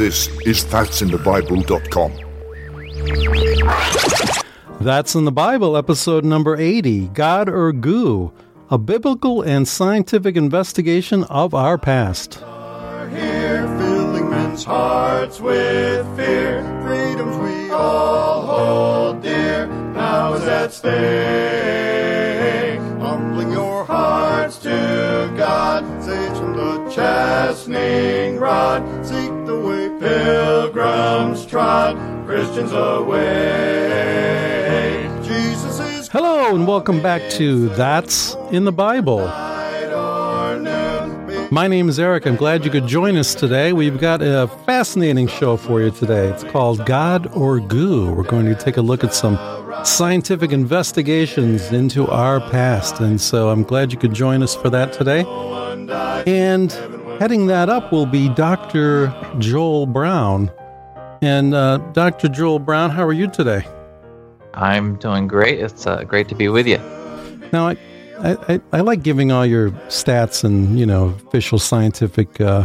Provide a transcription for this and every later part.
This is that'sinthebible.com. That's in the Bible, episode number 80 God or Goo, a biblical and scientific investigation of our past. Here, filling men's hearts with fear. Freedoms we all hold dear. Now is at stake. Humbling your hearts to God. Sage from the chastening rod. Pilgrims trod. Christians away. Hello, and welcome back to That's in the Bible. My name is Eric. I'm glad you could join us today. We've got a fascinating show for you today. It's called God or Goo. We're going to take a look at some scientific investigations into our past. And so I'm glad you could join us for that today. And heading that up will be Dr. Joel Brown. And uh, Dr. Joel Brown, how are you today? I'm doing great. It's uh, great to be with you. Now, I, I, I- like giving all your stats and you know official scientific uh,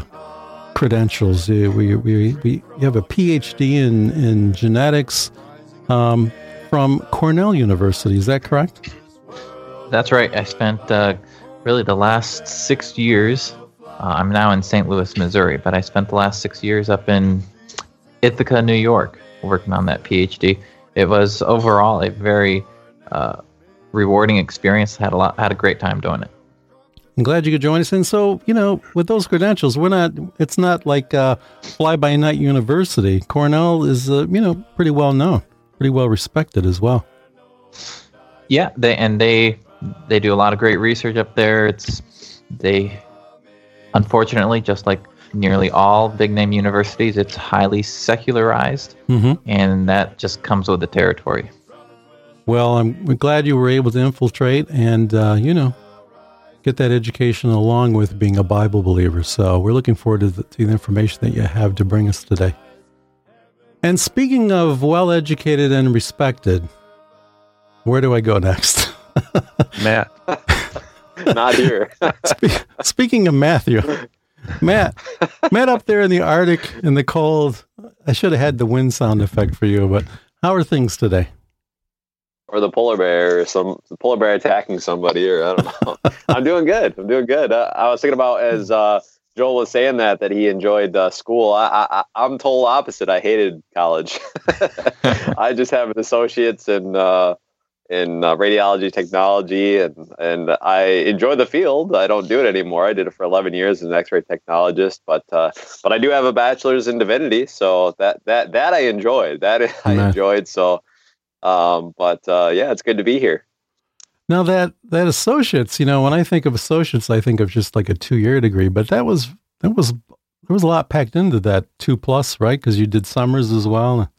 credentials. You, we, we, we, you have a PhD in in genetics um, from Cornell University. Is that correct? That's right. I spent uh, really the last six years. Uh, I'm now in St. Louis, Missouri, but I spent the last six years up in Ithaca, New York, working on that PhD. It was overall a very uh, rewarding experience. Had a lot, had a great time doing it. I'm glad you could join us. And so, you know, with those credentials, we're not. It's not like uh, fly by night university. Cornell is, uh, you know, pretty well known, pretty well respected as well. Yeah, they and they they do a lot of great research up there. It's they unfortunately just like nearly all big name universities, it's highly secularized, hmm and that just comes with the territory. Well, I'm glad you were able to infiltrate and, uh, you know, get that education along with being a Bible believer. So we're looking forward to the, to the information that you have to bring us today. And speaking of well educated and respected, where do I go next? Matt. Not here. Spe- Speaking of Matthew, Matt, Matt up there in the Arctic in the cold. I should have had the wind sound effect for you, but how are things today? or the polar bear, or some the polar bear attacking somebody, or I don't know. I'm doing good. I'm doing good. Uh, I was thinking about as uh, Joel was saying that that he enjoyed uh, school. I, I I'm total opposite. I hated college. I just have an associates and uh, in uh, radiology technology, and and I enjoy the field. I don't do it anymore. I did it for 11 years as an X-ray technologist, but uh, but I do have a bachelor's in divinity, so that that that I enjoyed. That I enjoyed. So. Um, but uh, yeah, it's good to be here. Now that that associates, you know, when I think of associates, I think of just like a two year degree, but that was that was there was a lot packed into that two plus, right? Because you did summers as well.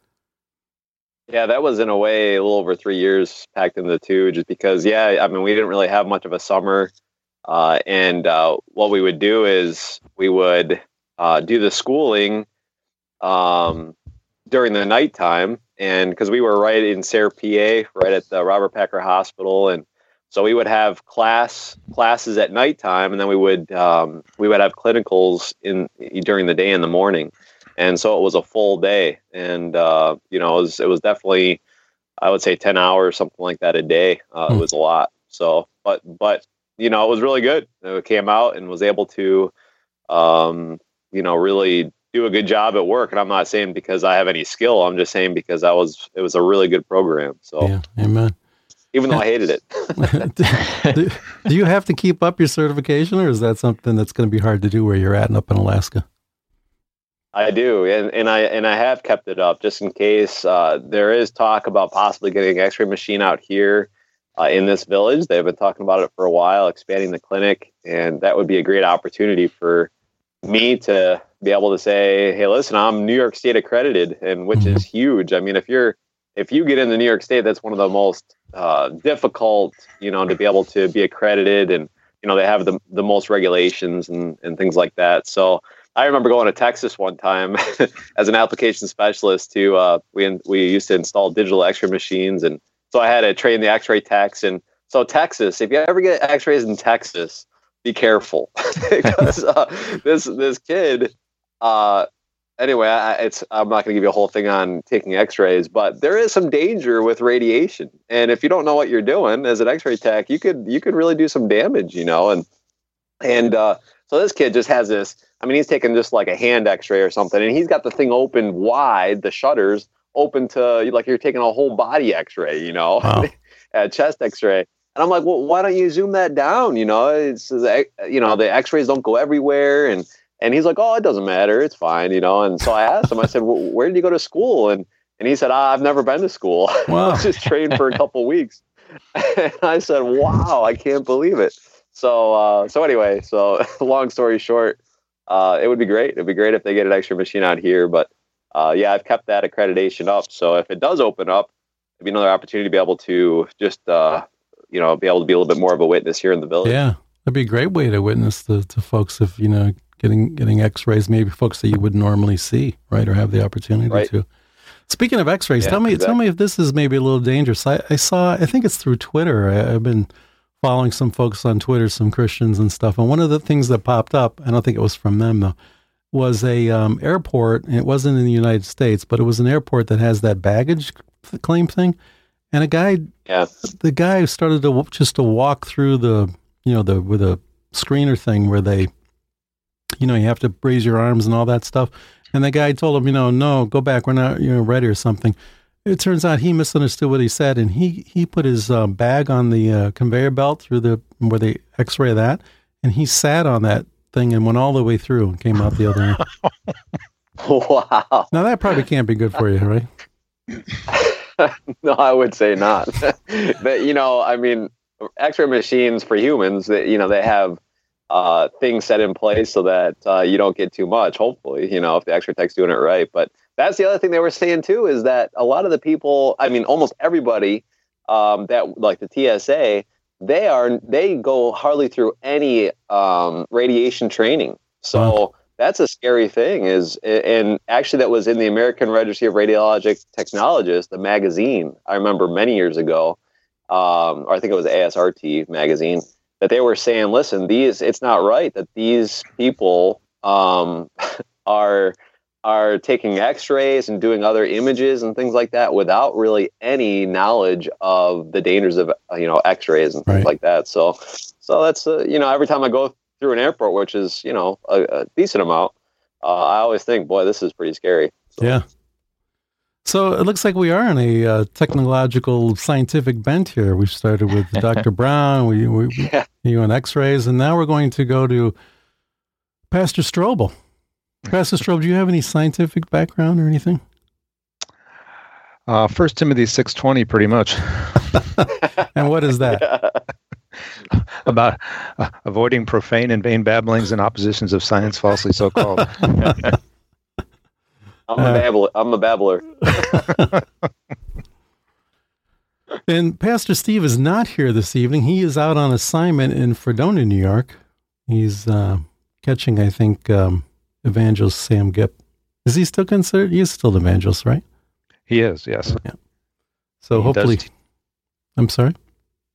Yeah, that was in a way a little over three years packed into two, just because, yeah, I mean, we didn't really have much of a summer. Uh, and uh, what we would do is we would uh, do the schooling um, during the nighttime. And because we were right in Sayre, PA, right at the Robert Packer Hospital. And so we would have class classes at nighttime, and then we would um, we would have clinicals in during the day in the morning and so it was a full day. And uh, you know it was it was definitely i would say 10 hours something like that a day. Uh, Hmm. it was a lot. So but but you know it was really good. It came out and was able to um, you know really do a good job at work. And i'm not saying because i have any skill. I'm just saying because i was it was a really good program. So Yeah, amen. even though i hated it. Do, do you have to keep up your certification, or is that something that's going to be hard to do where you're at and up in Alaska? I do, and, and I and I have kept it up just in case uh, there is talk about possibly getting an X-ray machine out here uh, in this village. They've been talking about it for a while, expanding the clinic, and that would be a great opportunity for me to be able to say, "Hey, listen, I'm New York State accredited," and which is huge. I mean, if you're if you get into New York State, that's one of the most uh, difficult, you know, to be able to be accredited, and you know they have the the most regulations and and things like that. So I remember going to Texas one time as an application specialist to uh, we we used to install digital X-ray machines, and so I had to train the X-ray techs. And so Texas, if you ever get X-rays in Texas, be careful because uh, this this kid, uh, anyway, I, it's I'm not going to give you a whole thing on taking X-rays, but there is some danger with radiation, and if you don't know what you're doing as an X-ray tech, you could you could really do some damage, you know. And and uh, so this kid just has this. I mean, he's taking just like a hand X-ray or something, and he's got the thing open wide, the shutters open to like you're taking a whole body X-ray, you know, Wow. a chest X-ray. And I'm like, well, why don't you zoom that down? You know, it's you know the X-rays don't go everywhere, and and he's like, oh, it doesn't matter, it's fine, you know. And so I asked him, I said, well, where did you go to school? And and he said, ah, I've never been to school. Wow. I was just trained for a couple weeks. And I said, wow, I can't believe it. So uh, so anyway, so long story short, uh, it would be great. It'd be great if they get an extra machine out here, but uh, yeah, I've kept that accreditation up. So if it does open up, it'd be another opportunity to be able to just uh, you know be able to be a little bit more of a witness here in the village. Yeah, that'd be a great way to witness the to folks if you know getting getting X-rays, maybe folks that you would normally see, right, or have the opportunity Right. to. Speaking of X-rays, Yeah, tell me tell me if this is maybe a little dangerous. I, I saw, I think it's through Twitter. I, I've been following some folks on Twitter, some Christians and stuff, and one of the things that popped up, I don't think it was from them though, was a um, airport. And it wasn't in the United States, but it was an airport that has that baggage claim thing, and a guy Yeah. the guy started to just to walk through the you know the with a screener thing where they you know you have to raise your arms and all that stuff. And the guy told him you know no go back. We're not you know ready or something it turns out he misunderstood what he said and he he put his uh, bag on the uh, conveyor belt through the where they x-ray that and he sat on that thing and went all the way through and came out the other end wow. now that probably can't be good for you right no, I would say not. but you know, I mean, X-ray machines for humans, that you know, they have uh, things set in place so that uh, you don't get too much. Hopefully, you know, if the X-ray tech's doing it right. But that's the other thing they were saying too is that a lot of the people, I mean, almost everybody um, that like the TSA, they are they go hardly through any um, radiation training. So that's a scary thing. Is and actually that was in the American Registry of Radiologic Technologists, the magazine. I remember many years ago, um, or I think it was ASRT magazine, that they were saying, "Listen, these it's not right that these people um, are." Are taking x-rays and doing other images and things like that without really any knowledge of the dangers of uh, you know x-rays and things Right. like that so so that's uh, you know every time i go through an airport which is you know a, a decent amount uh, i always think boy this is pretty scary So, Yeah. So it looks like we are in a uh, technological, scientific bent here. We started with Dr. Brown, we, we Yeah. you and X-rays, and now we're going to go to Pastor Strobel. Pastor Strobel, do you have any scientific background or anything? Uh, First Timothy six twenty, pretty much And what is that? about uh, avoiding profane and vain babblings and oppositions of science, falsely so called. i'm a Uh, babbler i'm a babbler And Pastor Steve is not here this evening. He is out on assignment in Fredonia, New York. He's uh, catching, I think, um, evangelist Sam Gipp. Is he still considered? He is still an evangelist, right? he is, yes. Yeah. So He hopefully, te- I'm sorry.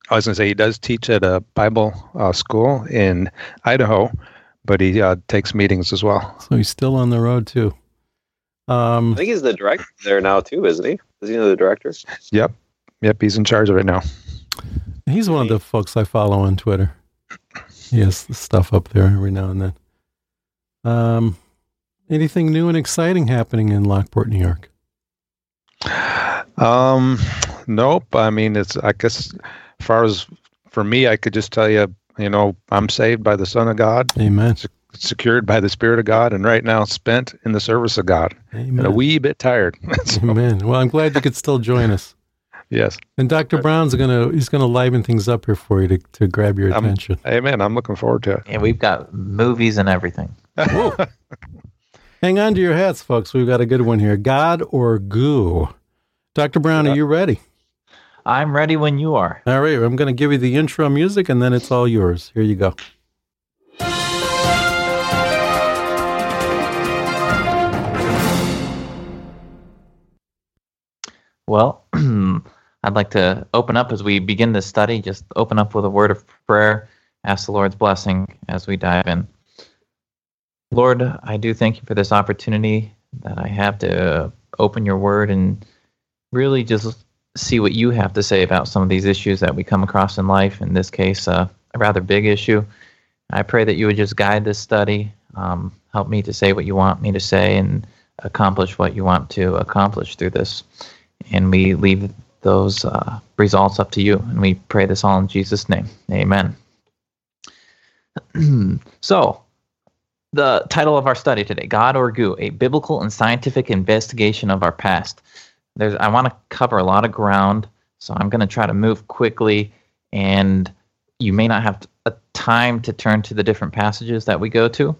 I was going to say he does teach at a Bible uh, school in Idaho, but he uh, takes meetings as well. So he's still on the road too. Um, i think he's the director there now too isn't he is he the director Yep, yep, he's in charge of it now. he's one of the folks I follow on Twitter. He has the stuff up there every now and then. Um, anything new and exciting happening in Lockport, New York? Um, nope. I mean, it's I guess as far as for me, I could just tell you, you know, I'm saved by the Son of God, Amen. secured by the Spirit of God, and right now spent in the service of God, and a wee bit tired. So, Amen. Well, I'm glad you could still join us. yes, And Dr. Brown's gonna he's gonna liven things up here for you to, to grab your Um, attention. Amen. I'm looking forward to it. Yeah, we've got movies and everything. Hang on to your hats, folks. We've got a good one here. God or goo? Dr. Brown, are you ready? I'm ready when you are. All right, I'm going to give you the intro music and then it's all yours. Here you go. Well, I'd like to open up as we begin this study, just open up with a word of prayer, ask the Lord's blessing as we dive in. Lord, I do thank you for this opportunity that I have to open your word and really just see what you have to say about some of these issues that we come across in life. In this case, uh, a rather big issue. I pray that you would just guide this study, um, help me to say what you want me to say, and accomplish what you want to accomplish through this. And we leave those uh, results up to you. And we pray this all in Jesus' name. Amen. so, the title of our study today God or Goo, a biblical and scientific investigation of our past. There's, I want to cover a lot of ground, so I'm going to try to move quickly, and you may not have a time to turn to the different passages that we go to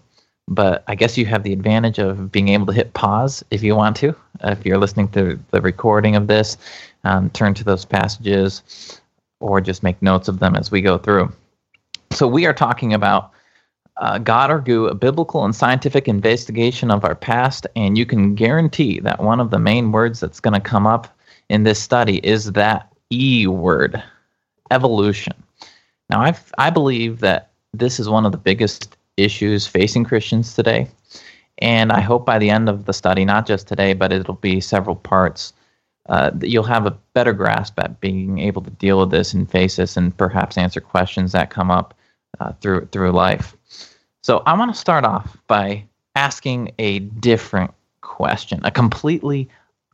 but I guess you have the advantage of being able to hit pause if you want to. if you're listening to the recording of this, um, turn to those passages or just make notes of them as we go through. So, we are talking about uh, God or Goo, a biblical and scientific investigation of our past, and you can guarantee that one of the main words that's going to come up in this study is that E word, evolution. Now, I I believe that this is one of the biggest issues facing Christians today. And I hope by the end of the study, not just today, but it'll be several parts, uh, you'll have a better grasp at being able to deal with this and face this and perhaps answer questions that come up uh, through, through life. So I want to start off by asking a different question, a completely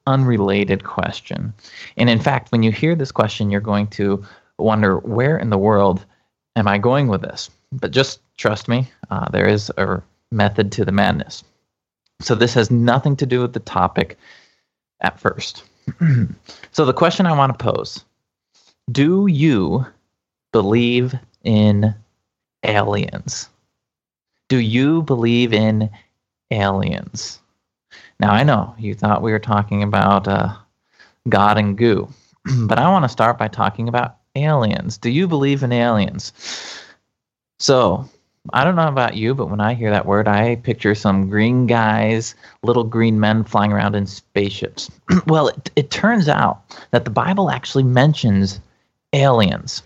unrelated question. And in fact, when you hear this question, you're going to wonder where in the world am I going with this? But just trust me, uh, there is a method to the madness. So this has nothing to do with the topic at first. so the question I want to pose Do you believe in aliens? Do you believe in aliens? Now, I know you thought we were talking about uh, God and goo, but I want to start by talking about aliens. Do you believe in aliens? So, I don't know about you, but when I hear that word, I picture some green guys, little green men flying around in spaceships. well, it, it turns out that the Bible actually mentions aliens.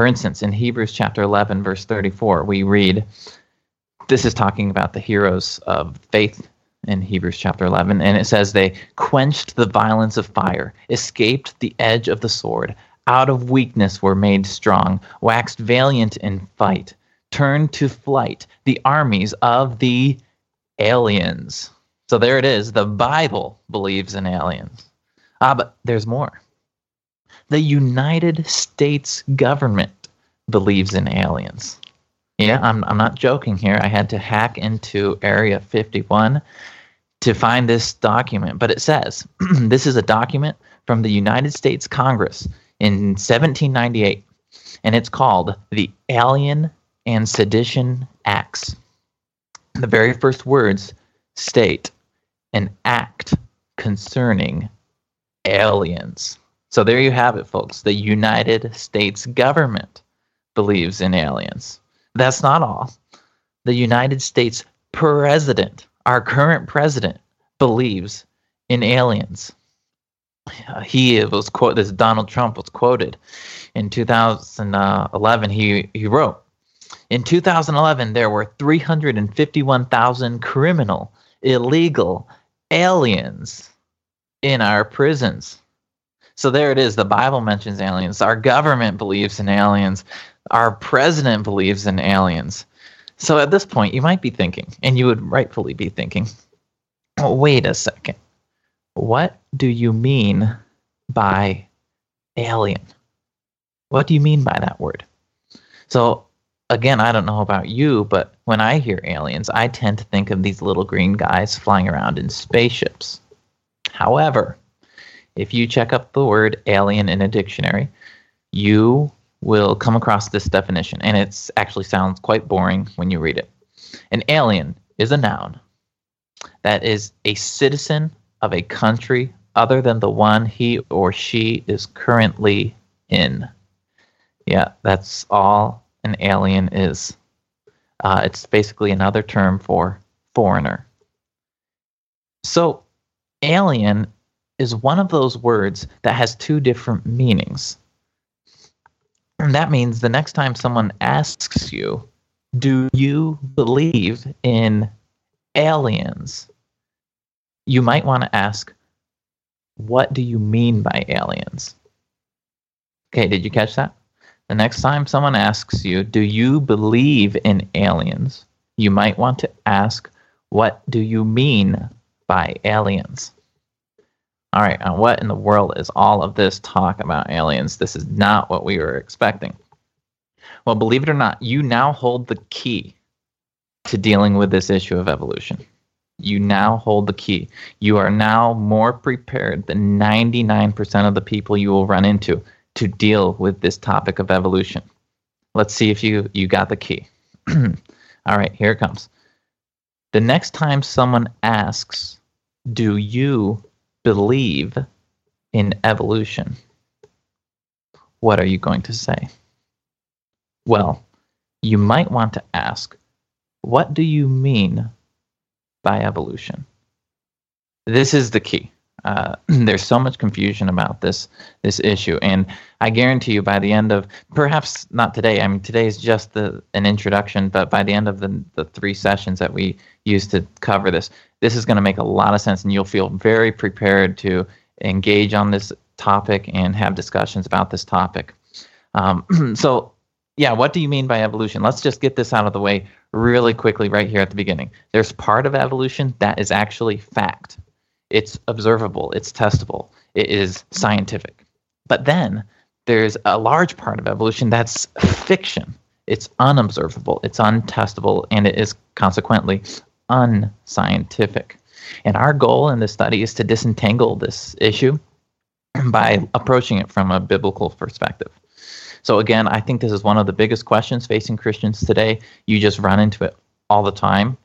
For instance, in Hebrews chapter 11, verse 34, we read this is talking about the heroes of faith in Hebrews chapter 11, and it says, They quenched the violence of fire, escaped the edge of the sword out of weakness were made strong, waxed valiant in fight, turned to flight the armies of the aliens. So there it is. The Bible believes in aliens. Ah, but there's more. The United States government believes in aliens. Yeah, I'm, I'm not joking here. I had to hack into Area 51 to find this document, but it says this is a document from the United States Congress in 1798, and it's called the Alien and Sedition Acts. The very first words state an act concerning aliens. So there you have it, folks. The United States government believes in aliens. That's not all. The United States president, our current president, believes in aliens he was quote this Donald Trump was quoted in 2011 he he wrote in 2011 there were 351,000 criminal illegal aliens in our prisons so there it is the bible mentions aliens our government believes in aliens our president believes in aliens so at this point you might be thinking and you would rightfully be thinking wait a second what do you mean by alien? What do you mean by that word? So, again, I don't know about you, but when I hear aliens, I tend to think of these little green guys flying around in spaceships. However, if you check up the word alien in a dictionary, you will come across this definition, and it actually sounds quite boring when you read it. An alien is a noun that is a citizen of a country other than the one he or she is currently in. Yeah, that's all an alien is. Uh, it's basically another term for foreigner. So, alien is one of those words that has two different meanings. And that means the next time someone asks you, Do you believe in aliens? you might want to ask, what do you mean by aliens? Okay, did you catch that? The next time someone asks you, do you believe in aliens? You might want to ask, what do you mean by aliens? All right, and what in the world is all of this talk about aliens? This is not what we were expecting. Well, believe it or not, you now hold the key to dealing with this issue of evolution. You now hold the key. You are now more prepared than 99% of the people you will run into to deal with this topic of evolution. Let's see if you, you got the key. All right, here it comes. The next time someone asks, Do you believe in evolution? What are you going to say? Well, you might want to ask, What do you mean by evolution? This is the key. Uh, there's so much confusion about this this issue, and I guarantee you, by the end of perhaps not today. I mean, today is just the an introduction, but by the end of the the three sessions that we use to cover this, this is going to make a lot of sense, and you'll feel very prepared to engage on this topic and have discussions about this topic. Um, so, yeah, what do you mean by evolution? Let's just get this out of the way really quickly right here at the beginning. There's part of evolution that is actually fact it's observable, it's testable, it is scientific. But then there's a large part of evolution that's fiction. It's unobservable, it's untestable, and it is consequently unscientific. And our goal in this study is to disentangle this issue by approaching it from a biblical perspective. So, again, I think this is one of the biggest questions facing Christians today. You just run into it all the time.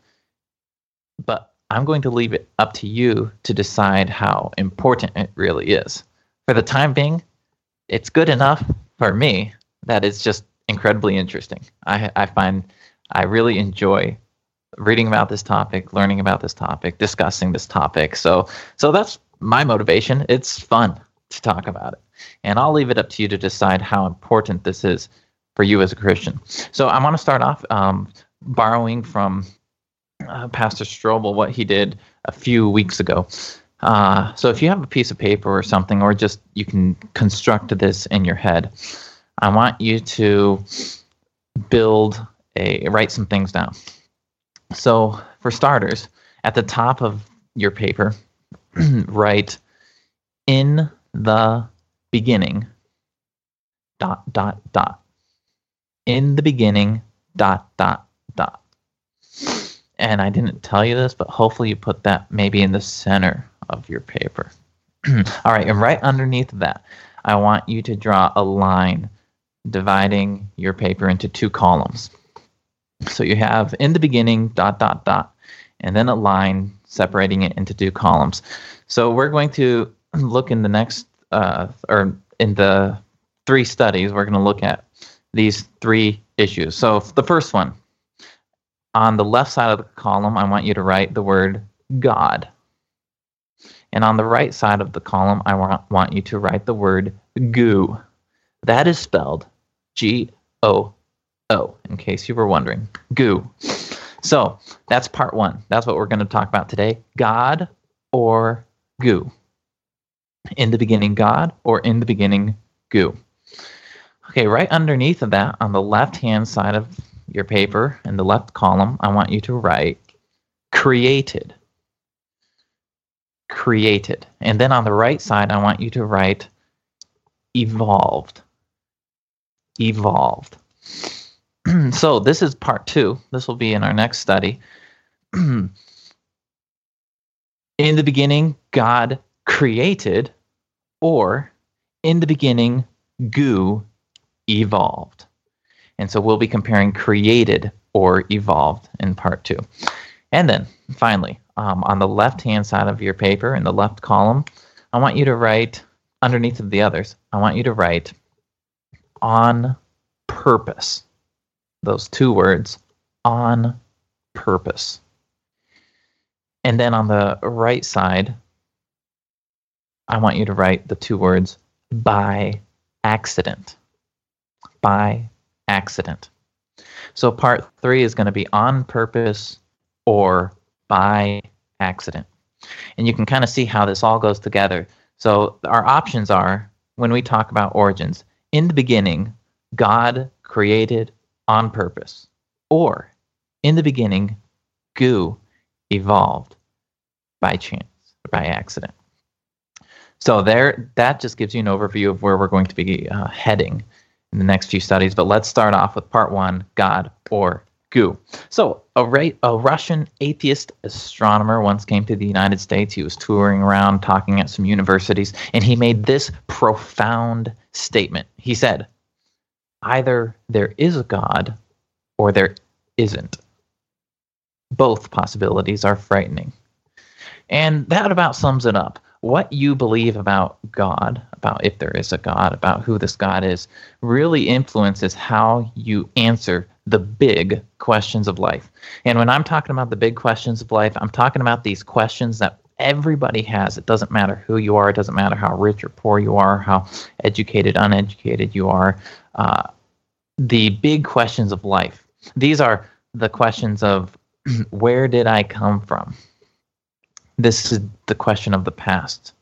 But I'm going to leave it up to you to decide how important it really is. For the time being, it's good enough for me that it's just incredibly interesting. I, I find I really enjoy reading about this topic, learning about this topic, discussing this topic. So, so that's my motivation. It's fun to talk about it, and I'll leave it up to you to decide how important this is for you as a Christian. So, I want to start off um, borrowing from uh, Pastor Strobel what he did a few weeks ago. Uh, so if you have a piece of paper or something, or just you can construct this in your head, I want you to build a write some things down. So for starters, at the top of your paper, write in the beginning dot dot dot in the beginning dot dot and I didn't tell you this, but hopefully you put that maybe in the center of your paper. All right, and right underneath that, I want you to draw a line dividing your paper into two columns. So you have in the beginning dot dot dot, and then a line separating it into two columns. So we're going to look in the next, uh, or in the three studies, we're going to look at these three issues. So the first one, on the left side of the column, I want you to write the word God. And on the right side of the column, I want, want you to write the word goo. That is spelled G O O, in case you were wondering. Goo. So that's part one. That's what we're going to talk about today God or goo. In the beginning, God, or in the beginning, goo. Okay, right underneath of that, on the left hand side of your paper in the left column, I want you to write created. Created. And then on the right side, I want you to write evolved. Evolved. so this is part two. This will be in our next study. in the beginning, God created, or in the beginning, goo evolved. And so we'll be comparing created or evolved in part two. And then finally, um, on the left hand side of your paper in the left column, I want you to write underneath of the others, I want you to write on purpose. Those two words, on purpose. And then on the right side, I want you to write the two words by accident. By accident. So part three is going to be on purpose or by accident. And you can kind of see how this all goes together. So our options are when we talk about origins, in the beginning, God created on purpose, or in the beginning, goo evolved by chance, by accident. So there, that just gives you an overview of where we're going to be uh, heading in the next few studies. But let's start off with part one: God or goo. So a, Ra- a Russian atheist astronomer once came to the United States. He was touring around, talking at some universities, and he made this profound statement. He said, "Either there is a God, or there isn't." Both possibilities are frightening. And that about sums it up. What you believe about God, about if there is a God, about who this God is, really influences how you answer the big questions of life. And when I'm talking about the big questions of life, I'm talking about these questions that everybody has. It doesn't matter who you are, it doesn't matter how rich or poor you are, how educated, uneducated you are. Uh, the big questions of life. These are the questions of where did I come from? This is the question of the past.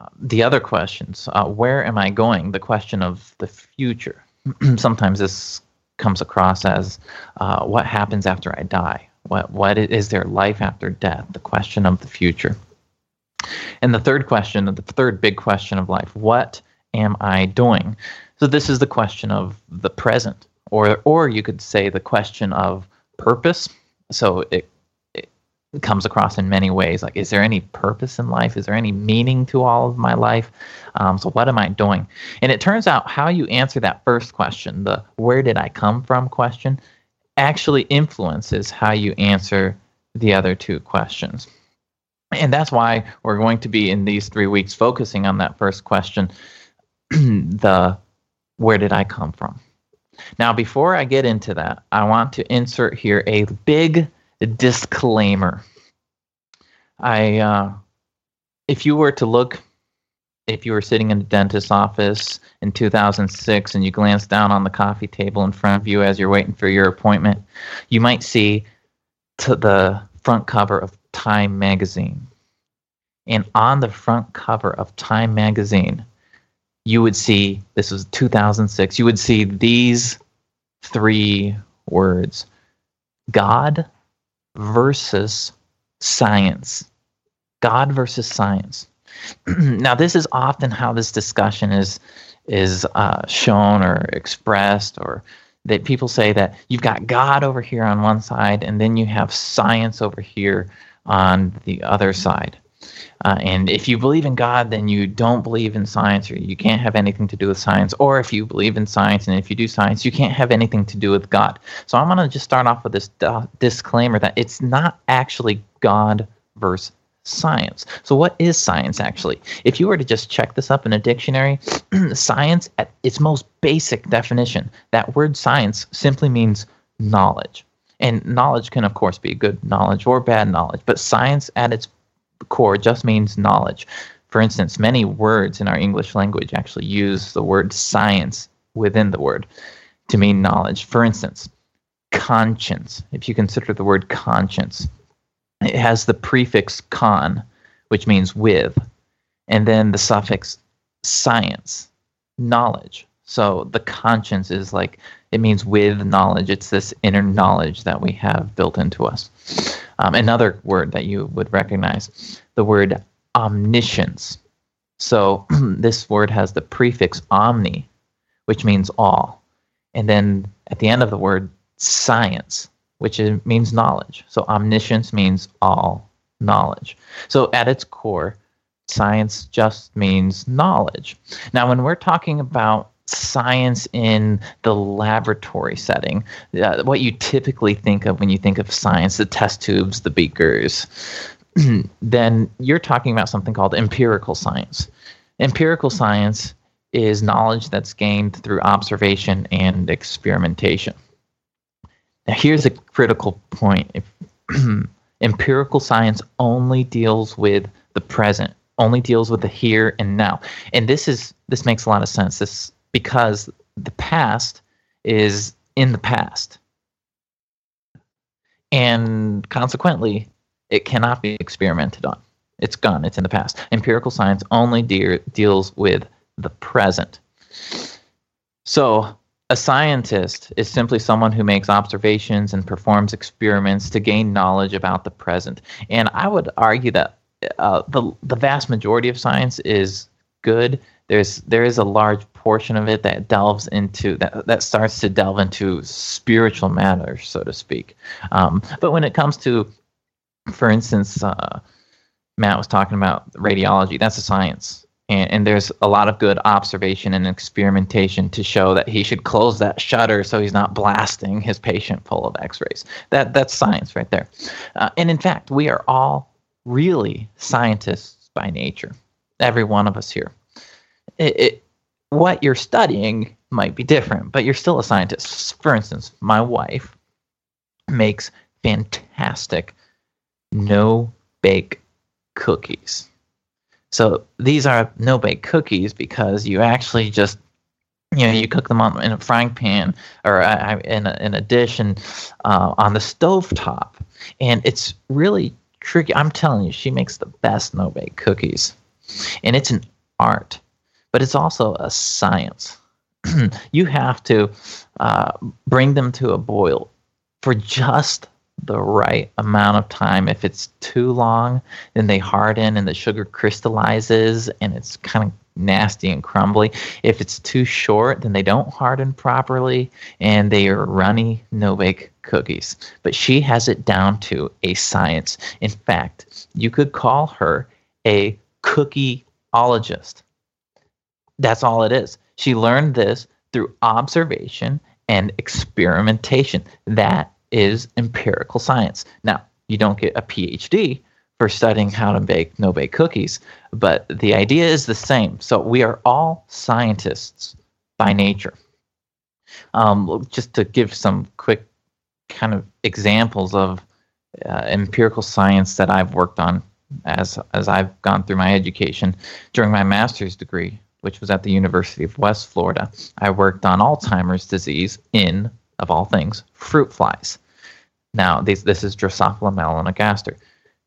Uh, the other questions uh, where am I going? The question of the future. Sometimes this comes across as uh, what happens after I die? What, what is there life after death? The question of the future. And the third question, the third big question of life, what am I doing? So this is the question of the present, or or you could say the question of purpose. So it, it comes across in many ways. Like, is there any purpose in life? Is there any meaning to all of my life? Um, so what am I doing? And it turns out how you answer that first question, the where did I come from question, actually influences how you answer the other two questions. And that's why we're going to be in these three weeks focusing on that first question the where did I come from? Now, before I get into that, I want to insert here a big disclaimer. I, uh, if you were to look, if you were sitting in a dentist's office in 2006 and you glanced down on the coffee table in front of you as you're waiting for your appointment, you might see to the front cover of Time magazine. And on the front cover of Time magazine, you would see this was 2006 you would see these three words god versus science. God versus science. Now this is often how this discussion is is uh, shown or expressed or that people say that you've got god over here on one side and then you have science over here on the other side uh, and if you believe in God, then you don't believe in science, or you can't have anything to do with science. Or if you believe in science, and if you do science, you can't have anything to do with God. So I'm going to just start off with this uh, disclaimer that it's not actually God versus science. So what is science actually? If you were to just check this up in a dictionary, science at its most basic definition, that word science simply means knowledge. And knowledge can, of course, be good knowledge or bad knowledge, but science at its core just means knowledge. For instance, many words in our English language actually use the word science within the word to mean knowledge. For instance, conscience, if you consider the word conscience, it has the prefix con, which means with, and then the suffix science, knowledge. So the conscience is like, it means with knowledge. It's this inner knowledge that we have built into us. Um, another word that you would recognize, the word omniscience. So this word has the prefix omni, which means all. And then at the end of the word, science, which is, means knowledge. So omniscience means all knowledge. So at its core, science just means knowledge. Now, when we're talking about science in the laboratory setting. Uh, what you typically think of when you think of science, the test tubes, the beakers, then you're talking about something called empirical science. Empirical science is knowledge that's gained through observation and experimentation. Now, here's a critical point. empirical science only deals with the present, only deals with the here and now. And this is this makes a lot of sense. This because the past is in the past. And consequently, It cannot be experimented on. It's gone. It's in the past. Empirical science only de- deals with the present. So, a scientist is simply someone who makes observations and performs experiments to gain knowledge about the present. And I would argue that uh, the the vast majority of science is good. There's there is a large portion of it that delves into that that starts to delve into spiritual matters, so to speak. Um, but when it comes to, for instance, uh, Matt was talking about radiology. That's a science and, and there's a lot of good observation and experimentation to show that he should close that shutter so he's not blasting his patient full of x-rays that that's science right there uh, and in fact we are all really scientists by nature every one of us here it, what you're studying might be different but you're still a scientist. For instance my wife makes fantastic no bake cookies. So these are no bake cookies because you actually just you know you cook them on in a frying pan or uh, in a, in a dish and uh, on the stove top, and it's really tricky. I'm telling you, she makes the best no bake cookies, and it's an art, but it's also a science. you have to uh, bring them to a boil for just the right amount of time. If it's too long, then they harden and the sugar crystallizes and it's kind of nasty and crumbly. If it's too short, then they don't harden properly and they are runny no bake cookies. But she has it down to a science. In fact, you could call her a cookieologist. That's all it is. She learned this through observation and experimentation. That is empirical science. Now, you don't get a PhD for studying how to bake no bake cookies, but the idea is the same. So we are all scientists by nature. Um, just to give some quick kind of examples of uh, empirical science that I've worked on as as I've gone through my education during my master's degree, which was at the University of West Florida. I worked on Alzheimer's disease in, of all things, fruit flies. Now, this, this is Drosophila melanogaster.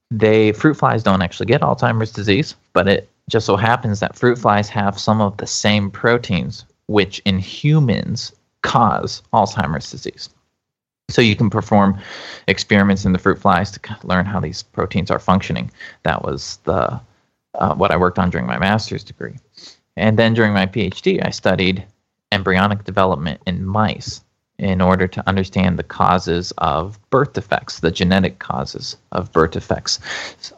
They fruit flies don't actually get Alzheimer's disease, but it just so happens that fruit flies have some of the same proteins which in humans cause Alzheimer's disease. So you can perform experiments in the fruit flies to learn how these proteins are functioning. That was the uh, what I worked on during my master's degree. And then during my PhD, I studied embryonic development in mice in order to understand the causes of birth defects, the genetic causes of birth defects.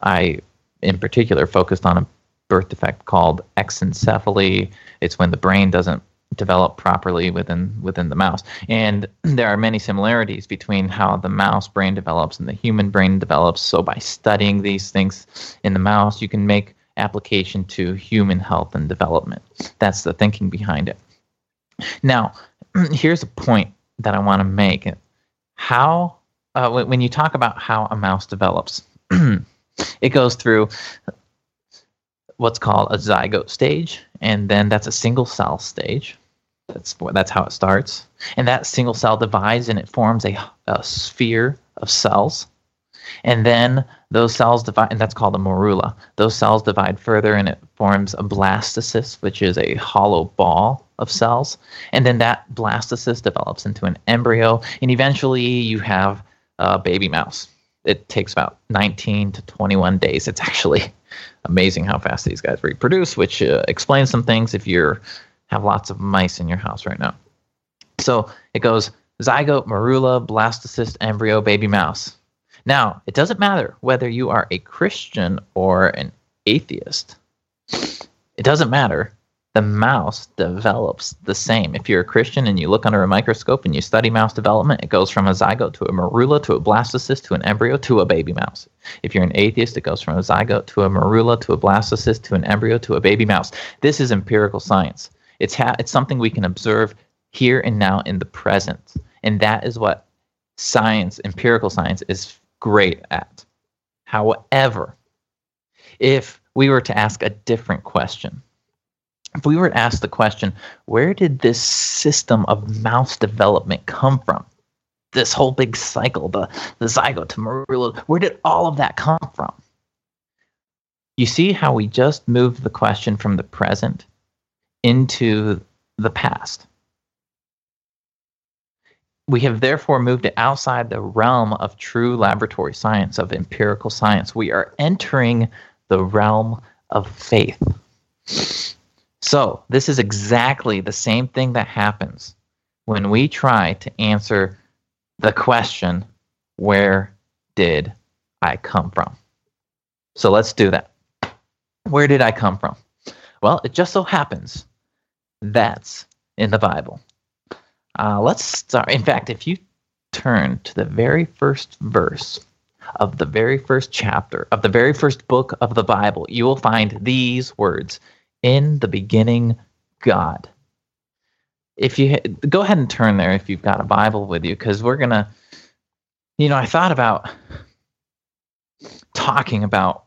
I, in particular, focused on a birth defect called exencephaly. It's when the brain doesn't develop properly within within the mouse. And there are many similarities between how the mouse brain develops and the human brain develops. So by studying these things in the mouse, you can make application to human health and development. That's the thinking behind it. Now, here's a point that I want to make. How, uh, when you talk about how a mouse develops, it goes through what's called a zygote stage, and then that's a single cell stage. That's that's how it starts, and that single cell divides and it forms a, a sphere of cells, and then those cells divide, and that's called a morula. Those cells divide further, and it forms a blastocyst, which is a hollow ball of cells. And then that blastocyst develops into an embryo, and eventually you have a baby mouse. It takes about 19 to 21 days. It's actually amazing how fast these guys reproduce, which uh, explains some things if you have lots of mice in your house right now. So it goes zygote, morula, blastocyst, embryo, baby mouse. Now, it doesn't matter whether you are a Christian or an atheist. It doesn't matter the mouse develops the same. If you're a Christian and you look under a microscope and you study mouse development, it goes from a zygote to a morula to a blastocyst to an embryo to a baby mouse. If you're an atheist, it goes from a zygote to a morula to a blastocyst to an embryo to a baby mouse. This is empirical science. It's ha- it's something we can observe here and now in the present, and that is what science, empirical science, is great at. However, if we were to ask a different question, if we were to ask the question, where did this system of mouse development come from? this whole big cycle, the, the zygote to morula, where did all of that come from? You see how we just moved the question from the present into the past. We have therefore moved it outside the realm of true laboratory science, of empirical science. We are entering the realm of faith. So, this is exactly the same thing that happens when we try to answer the question, Where did I come from? So, let's do that. Where did I come from? Well, it just so happens that's in the Bible. Uh, let's start. In fact, if you turn to the very first verse of the very first chapter of the very first book of the Bible, you will find these words In the beginning, God. If you go ahead and turn there if you've got a Bible with you, because we're going to, you know, I thought about talking about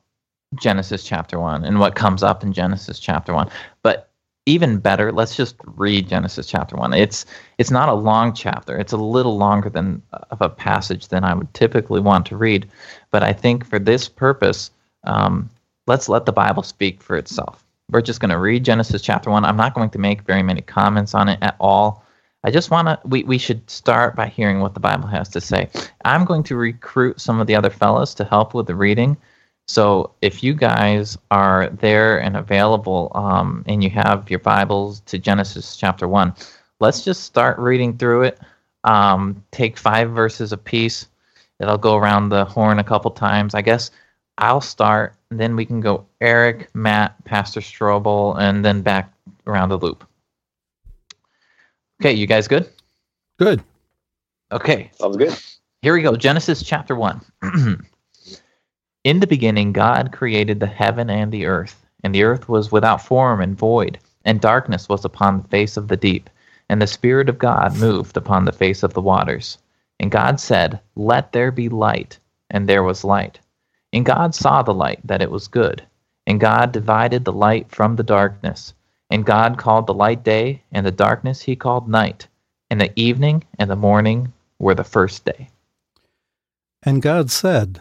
Genesis chapter 1 and what comes up in Genesis chapter 1. But even better, let's just read Genesis chapter one. It's it's not a long chapter. It's a little longer than of a passage than I would typically want to read, but I think for this purpose, um, let's let the Bible speak for itself. We're just going to read Genesis chapter one. I'm not going to make very many comments on it at all. I just want to. We we should start by hearing what the Bible has to say. I'm going to recruit some of the other fellows to help with the reading. So if you guys are there and available um, and you have your Bibles to Genesis chapter 1, let's just start reading through it. Um, take five verses a piece. It'll go around the horn a couple times. I guess I'll start, then we can go Eric, Matt, Pastor Strobel, and then back around the loop. Okay, you guys good? Good. Okay. Sounds good. Here we go. Genesis chapter 1. In the beginning, God created the heaven and the earth, and the earth was without form and void, and darkness was upon the face of the deep, and the Spirit of God moved upon the face of the waters. And God said, Let there be light, and there was light. And God saw the light, that it was good. And God divided the light from the darkness. And God called the light day, and the darkness he called night. And the evening and the morning were the first day. And God said,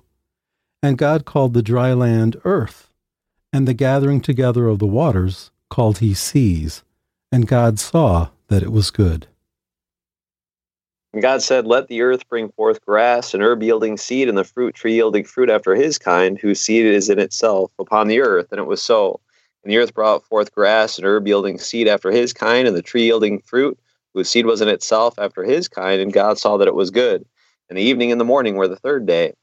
And God called the dry land earth, and the gathering together of the waters called he seas. And God saw that it was good. And God said, Let the earth bring forth grass, and herb yielding seed, and the fruit tree yielding fruit after his kind, whose seed is in itself upon the earth. And it was so. And the earth brought forth grass, and herb yielding seed after his kind, and the tree yielding fruit, whose seed was in itself after his kind. And God saw that it was good. And the evening and the morning were the third day.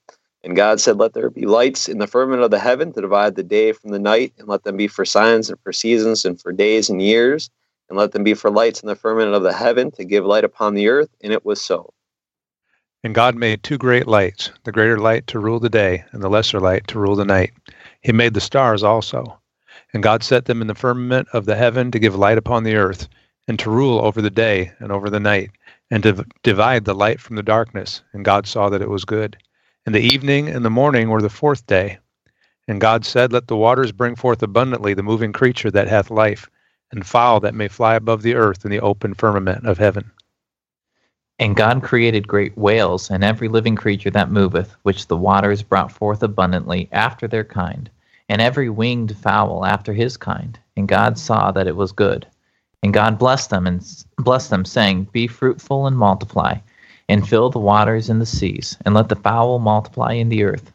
And God said, Let there be lights in the firmament of the heaven to divide the day from the night, and let them be for signs and for seasons and for days and years, and let them be for lights in the firmament of the heaven to give light upon the earth. And it was so. And God made two great lights, the greater light to rule the day, and the lesser light to rule the night. He made the stars also. And God set them in the firmament of the heaven to give light upon the earth, and to rule over the day and over the night, and to divide the light from the darkness. And God saw that it was good. And the evening and the morning were the fourth day. And God said, Let the waters bring forth abundantly the moving creature that hath life, and fowl that may fly above the earth in the open firmament of heaven. And God created great whales and every living creature that moveth, which the waters brought forth abundantly after their kind, and every winged fowl after his kind. And God saw that it was good. And God blessed them and blessed them, saying, Be fruitful and multiply and fill the waters and the seas, and let the fowl multiply in the earth.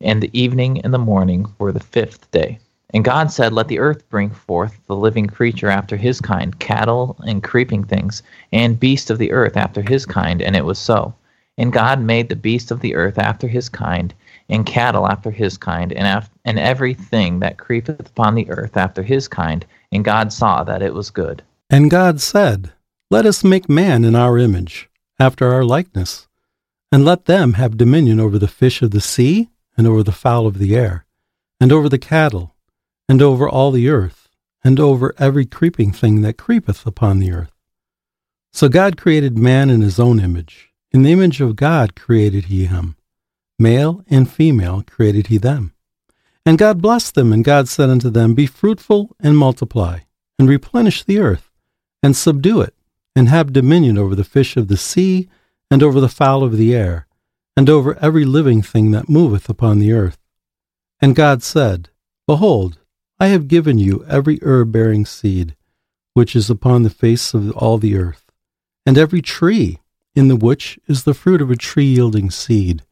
And the evening and the morning were the fifth day. And God said, Let the earth bring forth the living creature after his kind, cattle and creeping things, and beasts of the earth after his kind. And it was so. And God made the beasts of the earth after his kind, and cattle after his kind, and, af- and everything that creepeth upon the earth after his kind. And God saw that it was good. And God said, Let us make man in our image after our likeness, And let them have dominion over the fish of the sea, and over the fowl of the air, and over the cattle, and over all the earth, and over every creeping thing that creepeth upon the earth. So God created man in his own image. In the image of God created he him. Male and female created he them. And God blessed them, and God said unto them, Be fruitful and multiply, and replenish the earth, and subdue it, and have dominion over the fish of the sea, and over the fowl of the air, and over every living thing that moveth upon the earth. And God said, Behold, I have given you every herb bearing seed, which is upon the face of all the earth, and every tree, in the which is the fruit of a tree yielding seed.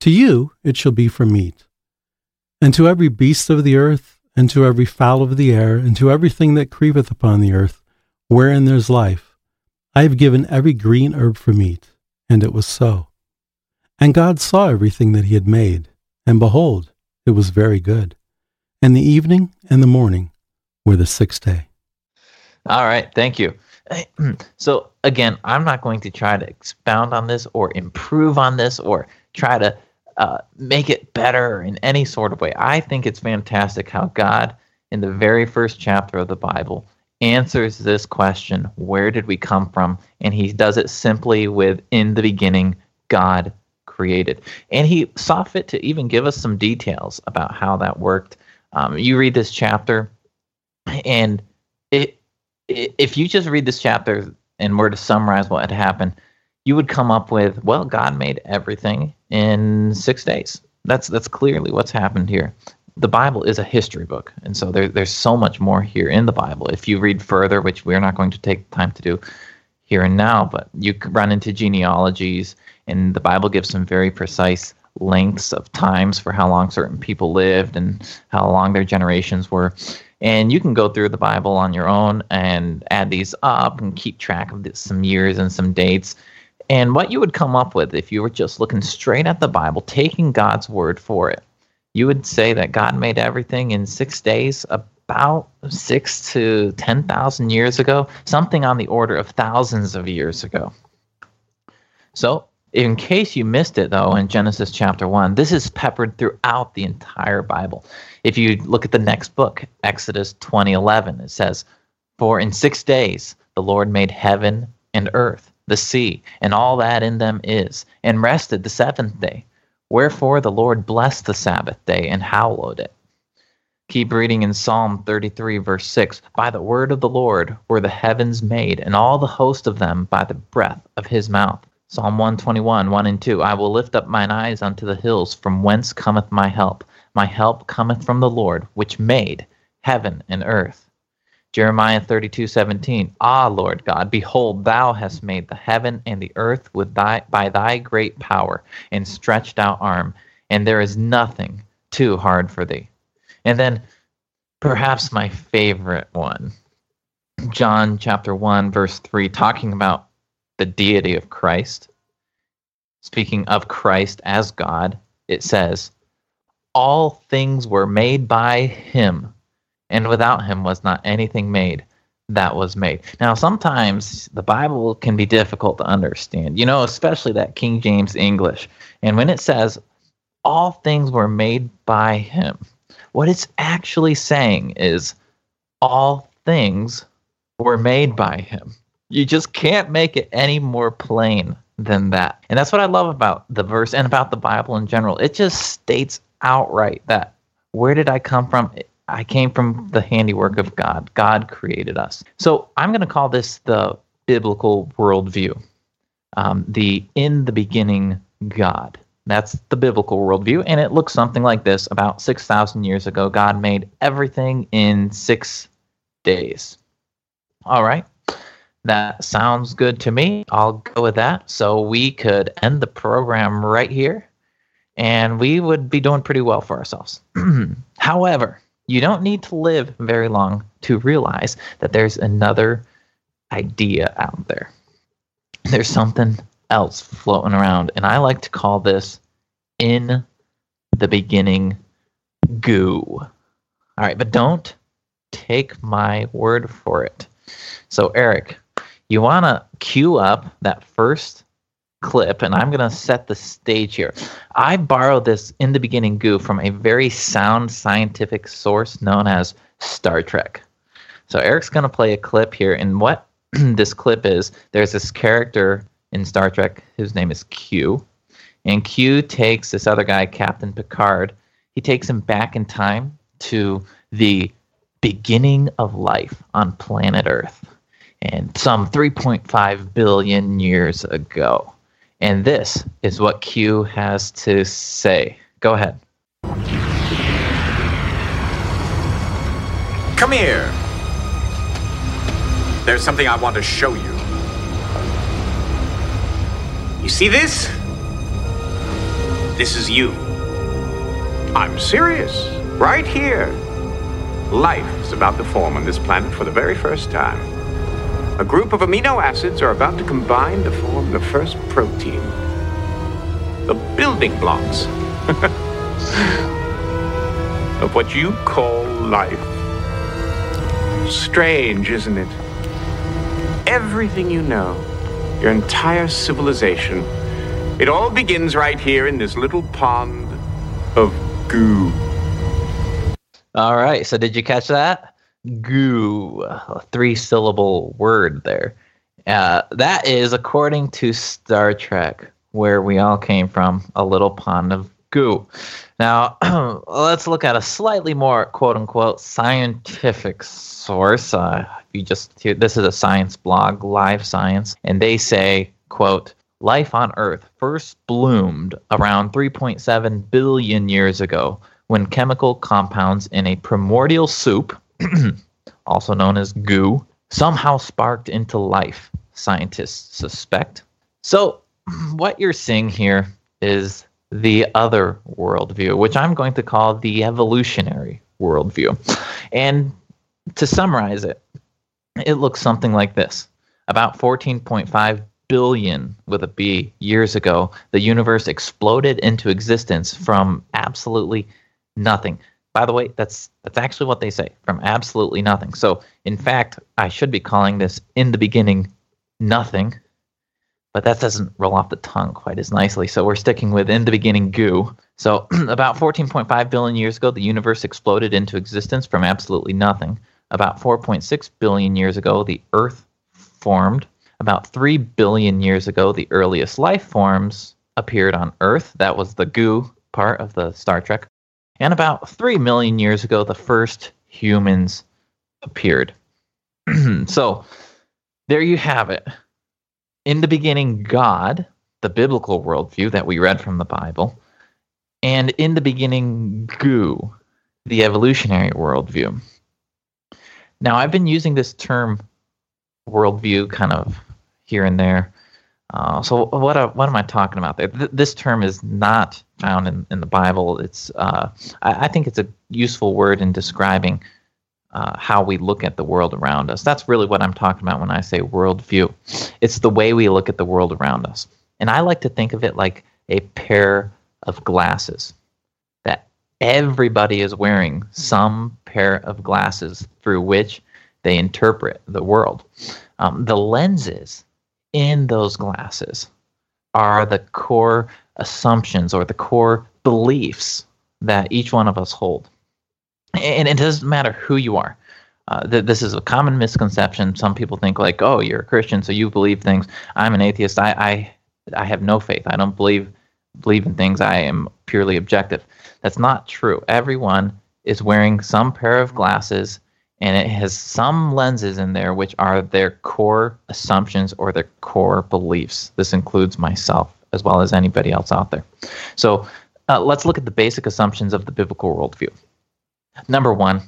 To you it shall be for meat. And to every beast of the earth, and to every fowl of the air, and to everything that creepeth upon the earth, wherein there is life, I have given every green herb for meat. And it was so. And God saw everything that he had made, and behold, it was very good. And the evening and the morning were the sixth day. All right, thank you. So, again, I'm not going to try to expound on this or improve on this or try to uh, make it better in any sort of way. I think it's fantastic how God, in the very first chapter of the Bible, answers this question where did we come from? And he does it simply with in the beginning, God created. And he saw fit to even give us some details about how that worked. Um, you read this chapter, and it, it, if you just read this chapter and were to summarize what had happened, you would come up with, well, God made everything in six days. That's that's clearly what's happened here. The Bible is a history book, and so there, there's so much more here in the Bible. If you read further, which we're not going to take time to do here and now, but you run into genealogies, and the Bible gives some very precise lengths of times for how long certain people lived and how long their generations were. And you can go through the Bible on your own and add these up and keep track of some years and some dates and what you would come up with if you were just looking straight at the Bible, taking God's word for it, you would say that God made everything in six days, about six to 10,000 years ago, something on the order of thousands of years ago. So, in case you missed it, though, in Genesis chapter 1, this is peppered throughout the entire Bible. If you look at the next book, Exodus 20:11, it says, "For in 6 days the Lord made heaven and earth, the sea, and all that in them is, and rested the seventh day. Wherefore the Lord blessed the Sabbath day and hallowed it. Keep reading in Psalm 33, verse 6. By the word of the Lord were the heavens made, and all the host of them by the breath of his mouth. Psalm 121, 1 and 2. I will lift up mine eyes unto the hills, from whence cometh my help. My help cometh from the Lord, which made heaven and earth. Jeremiah 32, 17. Ah, Lord God, behold, thou hast made the heaven and the earth with thy, by thy great power and stretched out arm, and there is nothing too hard for thee. And then perhaps my favorite one, John chapter 1, verse 3, talking about the deity of Christ. Speaking of Christ as God, it says, All things were made by him and without him was not anything made that was made. Now, sometimes the Bible can be difficult to understand, you know, especially that King James English. And when it says, all things were made by him, what it's actually saying is, all things were made by him. You just can't make it any more plain than that. And that's what I love about the verse and about the Bible in general. It just states outright that where did I come from? I came from the handiwork of God. God created us. So I'm going to call this the biblical worldview. Um, the in the beginning God. That's the biblical worldview. And it looks something like this about 6,000 years ago, God made everything in six days. All right. That sounds good to me. I'll go with that. So we could end the program right here and we would be doing pretty well for ourselves. However, you don't need to live very long to realize that there's another idea out there. There's something else floating around, and I like to call this in the beginning goo. All right, but don't take my word for it. So, Eric, you want to cue up that first clip, and I'm going to set the stage here. I borrowed this in the beginning goo from a very sound scientific source known as Star Trek. So Eric's going to play a clip here, and what this clip is there's this character in Star Trek whose name is Q, and Q takes this other guy, Captain Picard, he takes him back in time to the beginning of life on planet Earth and some 3.5 billion years ago. And this is what Q has to say. Go ahead. Come here. There's something I want to show you. You see this? This is you. I'm serious. Right here. Life is about to form on this planet for the very first time. A group of amino acids are about to combine to form the first protein. The building blocks of what you call life. Strange, isn't it? Everything you know, your entire civilization, it all begins right here in this little pond of goo. All right. So did you catch that? Goo, a three syllable word there. Uh, that is according to Star Trek, where we all came from, a little pond of goo. Now, let's look at a slightly more quote unquote scientific source. Uh, you just hear this is a science blog, Live Science, and they say, quote, life on Earth first bloomed around 3.7 billion years ago when chemical compounds in a primordial soup, also known as goo, somehow sparked into life, scientists suspect. So, what you're seeing here is the other worldview, which I'm going to call the evolutionary worldview. And to summarize it, it looks something like this. About 14.5 billion with a B years ago, the universe exploded into existence from absolutely nothing. By the way, that's that's actually what they say, from absolutely nothing. So, in fact, I should be calling this in the beginning nothing, but that doesn't roll off the tongue quite as nicely. So, we're sticking with in the beginning goo. So, about 14.5 billion years ago, the universe exploded into existence from absolutely nothing. About 4.6 billion years ago, the Earth formed. About 3 billion years ago, the earliest life forms appeared on Earth. That was the goo part of the Star Trek. And about 3 million years ago, the first humans appeared. so, there you have it. In the beginning, God, the biblical worldview that we read from the Bible, and in the beginning, goo, the evolutionary worldview. Now, I've been using this term worldview kind of here and there. Uh, so what uh, what am I talking about there? Th- this term is not found in, in the Bible. It's uh, I, I, think it's a useful word in describing uh, how we look at the world around us. That's really what I'm talking about when I say worldview. It's the way we look at the world around us, and I like to think of it like a pair of glasses that everybody is wearing some pair of glasses through which they interpret the world. Um, the lenses in those glasses are the core assumptions or the core beliefs that each one of us hold. And it doesn't matter who you are. Uh, th- this is a common misconception. Some people think like, "Oh, you're a Christian, so you believe things." I'm an atheist. I, I, I have no faith. I don't believe believe in things. I am purely objective. That's not true. Everyone is wearing some pair of glasses and it has some lenses in there which are their core assumptions or their core beliefs. This includes myself as well as anybody else out there. So uh, let's look at the basic assumptions of the biblical worldview. Number one,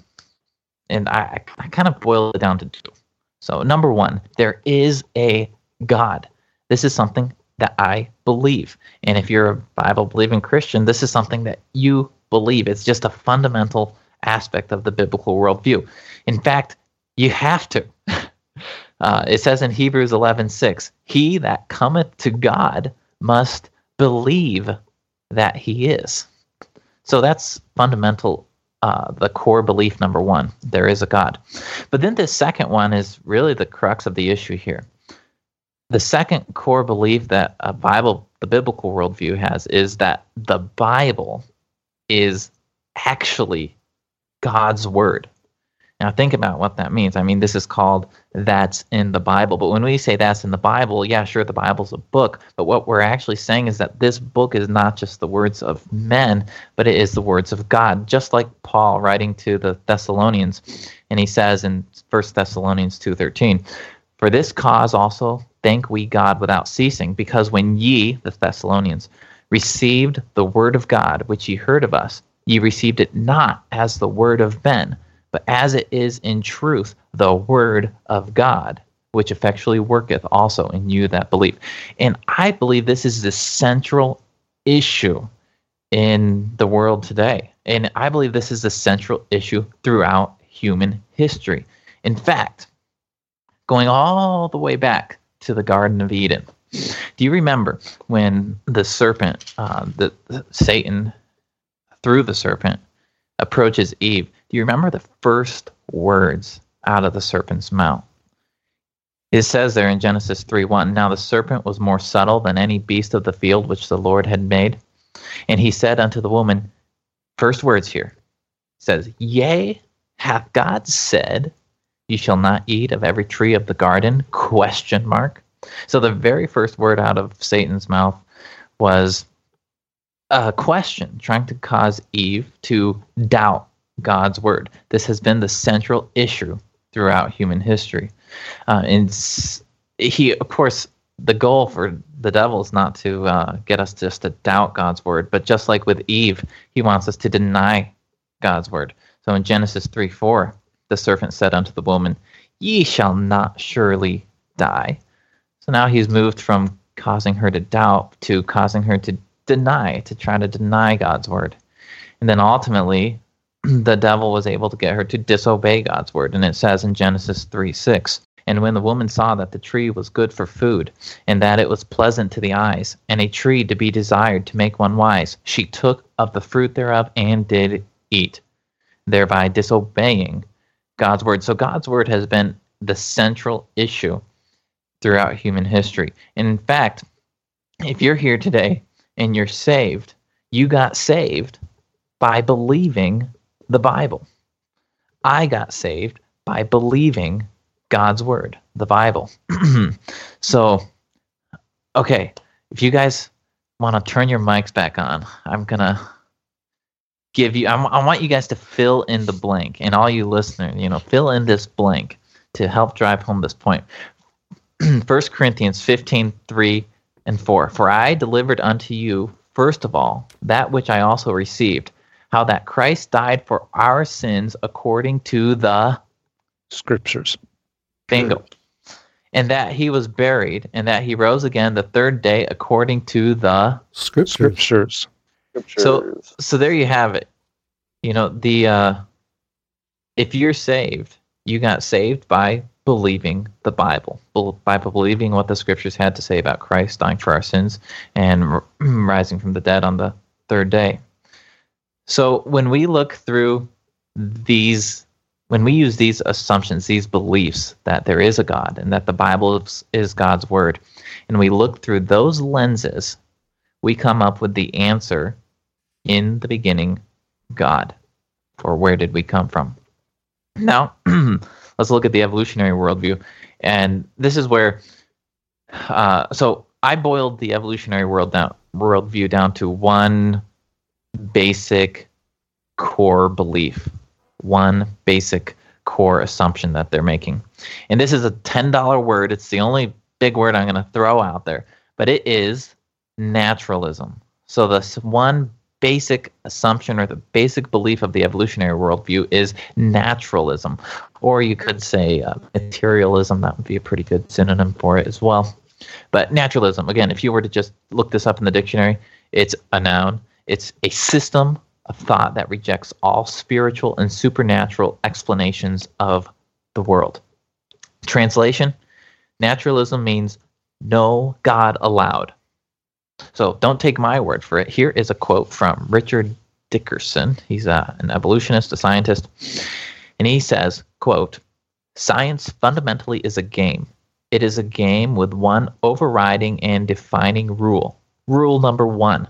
and I, I kind of boil it down to two. So, number one, there is a God. This is something that I believe. And if you're a Bible believing Christian, this is something that you believe. It's just a fundamental aspect of the biblical worldview. In fact, you have to. Uh, it says in Hebrews 11:6, "He that cometh to God must believe that He is." So that's fundamental, uh, the core belief number one. There is a God. But then the second one is really the crux of the issue here. the second core belief that a Bible, the biblical worldview has, is that the Bible is actually God's word. Now, think about what that means. I mean, this is called That's in the Bible. But when we say that's in the Bible, yeah, sure, the Bible's a book. But what we're actually saying is that this book is not just the words of men, but it is the words of God. Just like Paul writing to the Thessalonians. And he says in 1 Thessalonians 2.13, For this cause also thank we God without ceasing, because when ye, the Thessalonians, received the word of God, which ye heard of us, ye received it not as the word of men, but as it is in truth the word of God, which effectually worketh also in you that believe. And I believe this is the central issue in the world today. And I believe this is the central issue throughout human history. In fact, going all the way back to the Garden of Eden. Do you remember when the serpent, uh, the, the Satan, through the serpent, approaches Eve? Do you remember the first words out of the serpent's mouth? It says there in Genesis 3 1 Now the serpent was more subtle than any beast of the field which the Lord had made. And he said unto the woman, first words here, says, Yea, hath God said, You shall not eat of every tree of the garden? Question mark. So the very first word out of Satan's mouth was a question, trying to cause Eve to doubt God's word. This has been the central issue throughout human history. Uh, and he, of course, the goal for the devil is not to uh, get us just to doubt God's word, but just like with Eve, he wants us to deny God's word. So in Genesis 3 4, the serpent said unto the woman, Ye shall not surely die. So now he's moved from causing her to doubt to causing her to deny, to try to deny God's word. And then ultimately, the devil was able to get her to disobey God's word. And it says in Genesis 3 6, and when the woman saw that the tree was good for food, and that it was pleasant to the eyes, and a tree to be desired to make one wise, she took of the fruit thereof and did eat, thereby disobeying God's word. So God's word has been the central issue throughout human history. And in fact, if you're here today and you're saved, you got saved by believing the Bible. I got saved by believing God's word, the Bible. so, okay, if you guys want to turn your mics back on, I'm going to give you, I'm, I want you guys to fill in the blank, and all you listeners, you know, fill in this blank to help drive home this point. 1 Corinthians 15, 3 and 4. For I delivered unto you, first of all, that which I also received how that Christ died for our sins according to the scriptures. Bingo. And that he was buried and that he rose again the third day according to the scriptures. scriptures. Scriptures. So so there you have it. You know, the uh if you're saved, you got saved by believing the Bible, by believing what the scriptures had to say about Christ dying for our sins and rising from the dead on the third day. So when we look through these, when we use these assumptions, these beliefs that there is a God and that the Bible is, is God's word, and we look through those lenses, we come up with the answer in the beginning, God. Or where did we come from? Now, let's look at the evolutionary worldview. And this is where, uh, so I boiled the evolutionary world down, worldview down to one basic core belief, one basic core assumption that they're making. And this is a $10 word. It's the only big word I'm going to throw out there, but it is naturalism. So, this one basic assumption or the basic belief of the evolutionary worldview is naturalism. Or you could say uh, materialism. That would be a pretty good synonym for it as well. But naturalism, again, if you were to just look this up in the dictionary, it's a noun. It's a system of thought that rejects all spiritual and supernatural explanations of the world. Translation Naturalism means no God allowed. So don't take my word for it. Here is a quote from Richard Dickerson. He's a, an evolutionist, a scientist. And he says, quote, Science fundamentally is a game. It is a game with one overriding and defining rule. Rule number one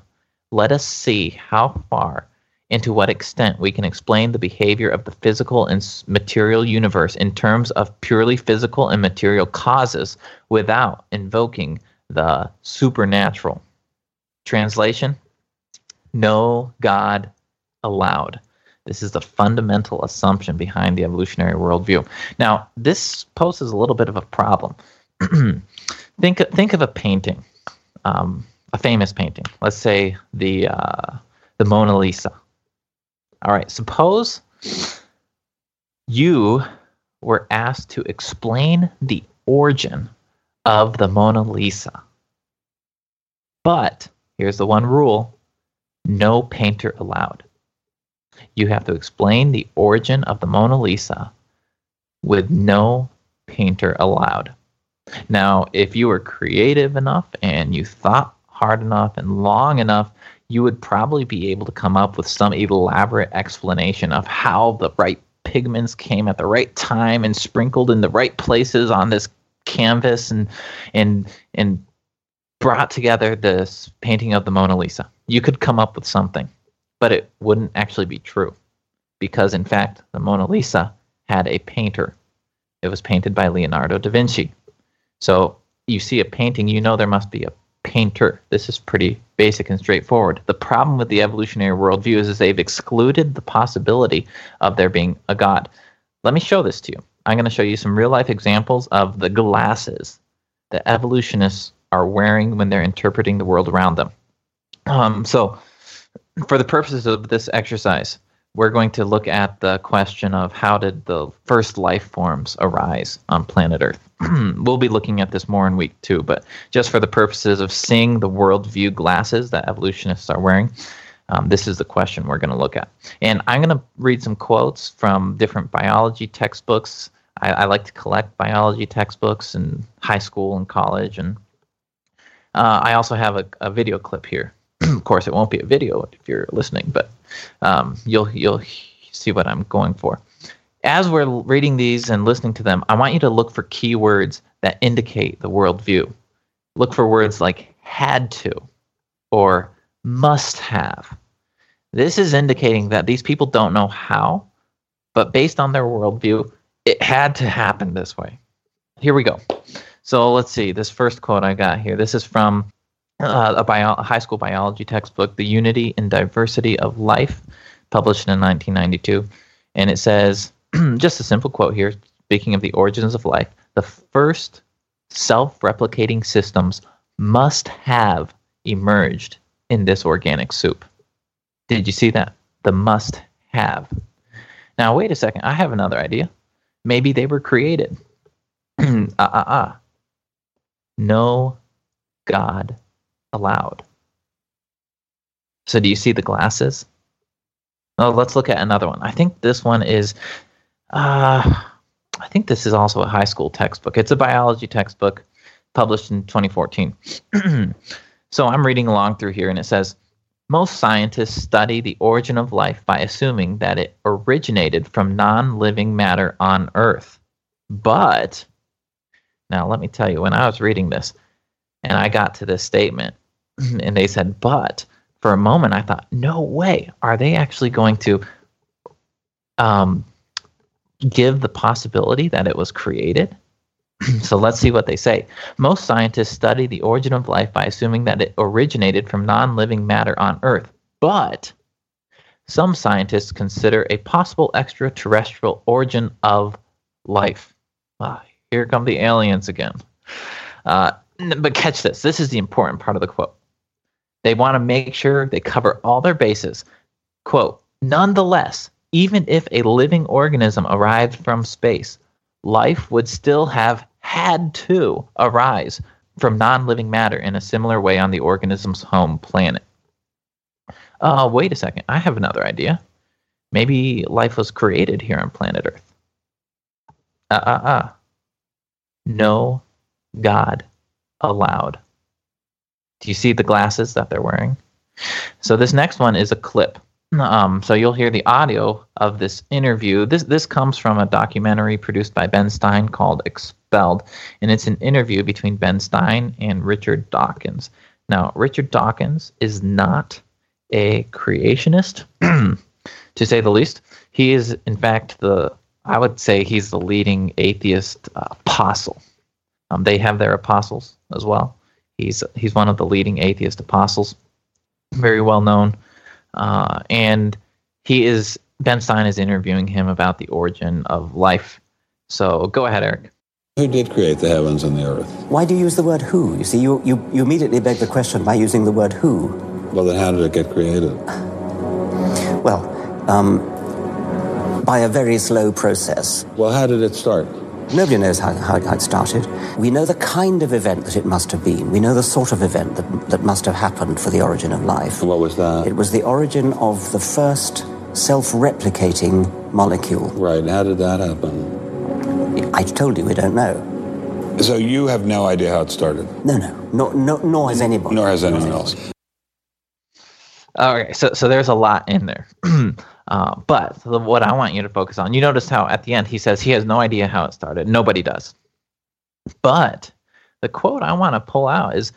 let us see how far and to what extent we can explain the behavior of the physical and material universe in terms of purely physical and material causes without invoking the supernatural. Translation No God allowed. This is the fundamental assumption behind the evolutionary worldview. Now, this poses a little bit of a problem. think think of a painting, um, a famous painting. Let's say the uh, the Mona Lisa. All right. Suppose you were asked to explain the origin of the Mona Lisa, but here's the one rule: no painter allowed you have to explain the origin of the Mona Lisa with no painter allowed. Now, if you were creative enough and you thought hard enough and long enough, you would probably be able to come up with some elaborate explanation of how the right pigments came at the right time and sprinkled in the right places on this canvas and and and brought together this painting of the Mona Lisa. You could come up with something but it wouldn't actually be true because, in fact, the Mona Lisa had a painter. It was painted by Leonardo da Vinci. So you see a painting, you know there must be a painter. This is pretty basic and straightforward. The problem with the evolutionary worldview is, is they've excluded the possibility of there being a God. Let me show this to you. I'm going to show you some real life examples of the glasses that evolutionists are wearing when they're interpreting the world around them. Um, so for the purposes of this exercise, we're going to look at the question of how did the first life forms arise on planet Earth. we'll be looking at this more in week two, but just for the purposes of seeing the worldview glasses that evolutionists are wearing, um, this is the question we're going to look at. And I'm going to read some quotes from different biology textbooks. I, I like to collect biology textbooks in high school and college, and uh, I also have a, a video clip here of course, it won't be a video if you're listening, but um, you'll you'll see what I'm going for. As we're reading these and listening to them, I want you to look for keywords that indicate the worldview. Look for words like had to or must have. This is indicating that these people don't know how, but based on their worldview, it had to happen this way. Here we go. So let's see. This first quote I got here. This is from uh, a, bio- a high school biology textbook, The Unity and Diversity of Life, published in 1992. And it says, just a simple quote here, speaking of the origins of life, the first self replicating systems must have emerged in this organic soup. Did you see that? The must have. Now, wait a second. I have another idea. Maybe they were created. Ah, ah, ah. No God allowed. So do you see the glasses? Oh, let's look at another one. I think this one is, uh, I think this is also a high school textbook. It's a biology textbook published in 2014. so I'm reading along through here, and it says most scientists study the origin of life by assuming that it originated from non living matter on Earth. But, now let me tell you, when I was reading this and I got to this statement, and they said, but for a moment I thought, no way, are they actually going to um, give the possibility that it was created? so let's see what they say. Most scientists study the origin of life by assuming that it originated from non living matter on Earth. But some scientists consider a possible extraterrestrial origin of life. Here come the aliens again. Uh, but catch this this is the important part of the quote. They want to make sure they cover all their bases. Quote, nonetheless, even if a living organism arrived from space, life would still have had to arise from non living matter in a similar way on the organism's home planet. Uh, wait a second. I have another idea. Maybe life was created here on planet Earth. Uh uh uh. No God allowed. Do you see the glasses that they're wearing? So this next one is a clip Um, so you'll hear the audio of this interview. This this comes from a documentary produced by Ben Stein called Expelled, and it's an interview between Ben Stein and Richard Dawkins. Now, Richard Dawkins is not a creationist, to say the least. He is, in fact, the I would say he's the leading atheist uh, apostle. Um, they have their apostles as well. He's he's one of the leading atheist apostles, very well known, uh, and he is Ben Stein is interviewing him about the origin of life. So go ahead, Eric. Who did create the heavens and the earth? Why do you use the word who? You see, you, you, you immediately beg the question by using the word who. Well, then how did it get created? Well, um, by a very slow process. Well, how did it start? Nobody knows how, how, it started. We know the kind of event that it must have been. We know the sort of event that, that must have happened for the origin of life. What was that? It was the origin of the first self replicating molecule. Right. How did that happen? I told you we don't know. So you have no idea how it started? No, no. Nor, nor, nor has anybody. Nor has anyone else. Okay, so so there's a lot in there. uh, but what I want you to focus on, you notice how at the end he says he has no idea how it started. Nobody does. But the quote I want to pull out is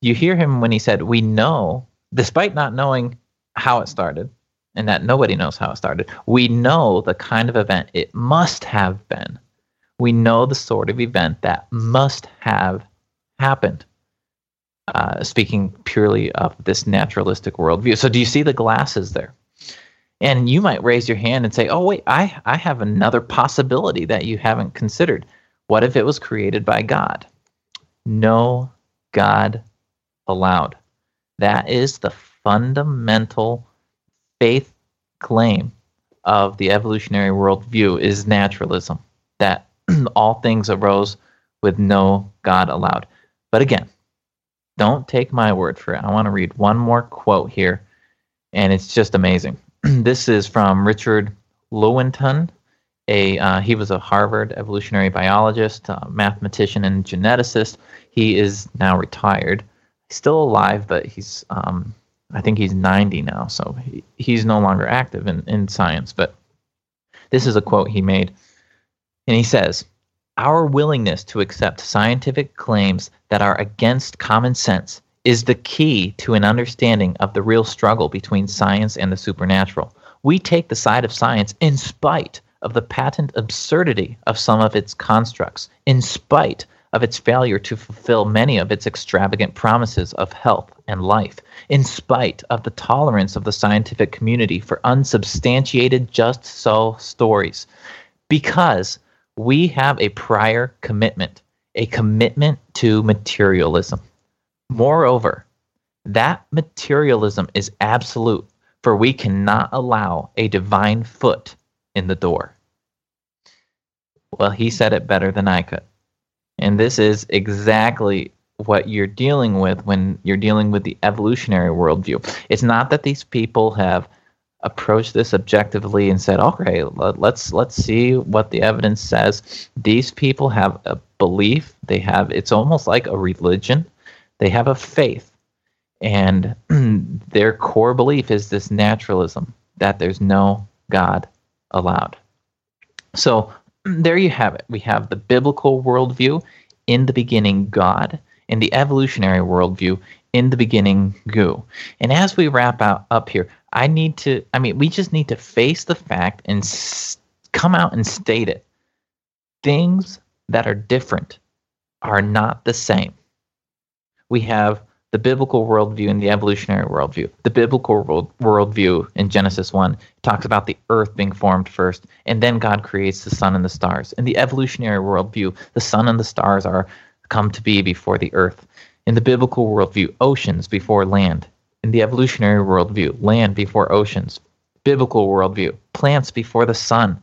you hear him when he said, We know, despite not knowing how it started, and that nobody knows how it started, we know the kind of event it must have been we know the sort of event that must have happened. Uh, speaking purely of this naturalistic worldview. So, do you see the glasses there? And you might raise your hand and say, "Oh, wait, I I have another possibility that you haven't considered. What if it was created by God?" No, God allowed. That is the fundamental faith claim of the evolutionary worldview is naturalism. That all things arose with no God allowed. But again, don't take my word for it. I want to read one more quote here, and it's just amazing. this is from Richard Lewontin. A, uh, he was a Harvard evolutionary biologist, mathematician, and geneticist. He is now retired. He's still alive, but he's um, I think he's 90 now, so he, he's no longer active in, in science. But this is a quote he made. And he says, Our willingness to accept scientific claims that are against common sense is the key to an understanding of the real struggle between science and the supernatural. We take the side of science in spite of the patent absurdity of some of its constructs, in spite of its failure to fulfill many of its extravagant promises of health and life, in spite of the tolerance of the scientific community for unsubstantiated just so stories. Because we have a prior commitment, a commitment to materialism. Moreover, that materialism is absolute, for we cannot allow a divine foot in the door. Well, he said it better than I could. And this is exactly what you're dealing with when you're dealing with the evolutionary worldview. It's not that these people have approached this objectively and said, "Okay, let's let's see what the evidence says." These people have a belief. They have it's almost like a religion. They have a faith, and their core belief is this naturalism that there's no God allowed. So there you have it. We have the biblical worldview. In the beginning, God. In the evolutionary worldview, in the beginning, goo. And as we wrap out up here, I need to, I mean, we just need to face the fact and s- come out and state it. Things that are different are not the same. We have the biblical worldview and the evolutionary worldview. The biblical world, worldview in Genesis 1 talks about the earth being formed first, and then God creates the sun and the stars. In the evolutionary worldview, the sun and the stars are come to be before the earth. In the biblical worldview, oceans before land in the evolutionary worldview, land before oceans, biblical worldview, plants before the sun,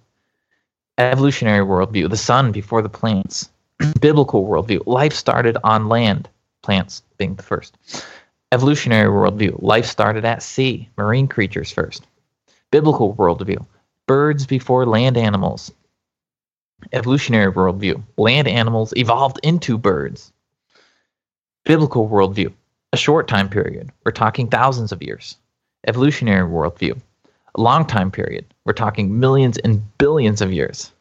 evolutionary worldview, the sun before the plants, biblical worldview, life started on land, plants being the first, evolutionary worldview, life started at sea, marine creatures first, biblical worldview, birds before land animals, evolutionary worldview, land animals evolved into birds, biblical worldview, a short time period. We're talking thousands of years. Evolutionary worldview. a long time period. We're talking millions and billions of years.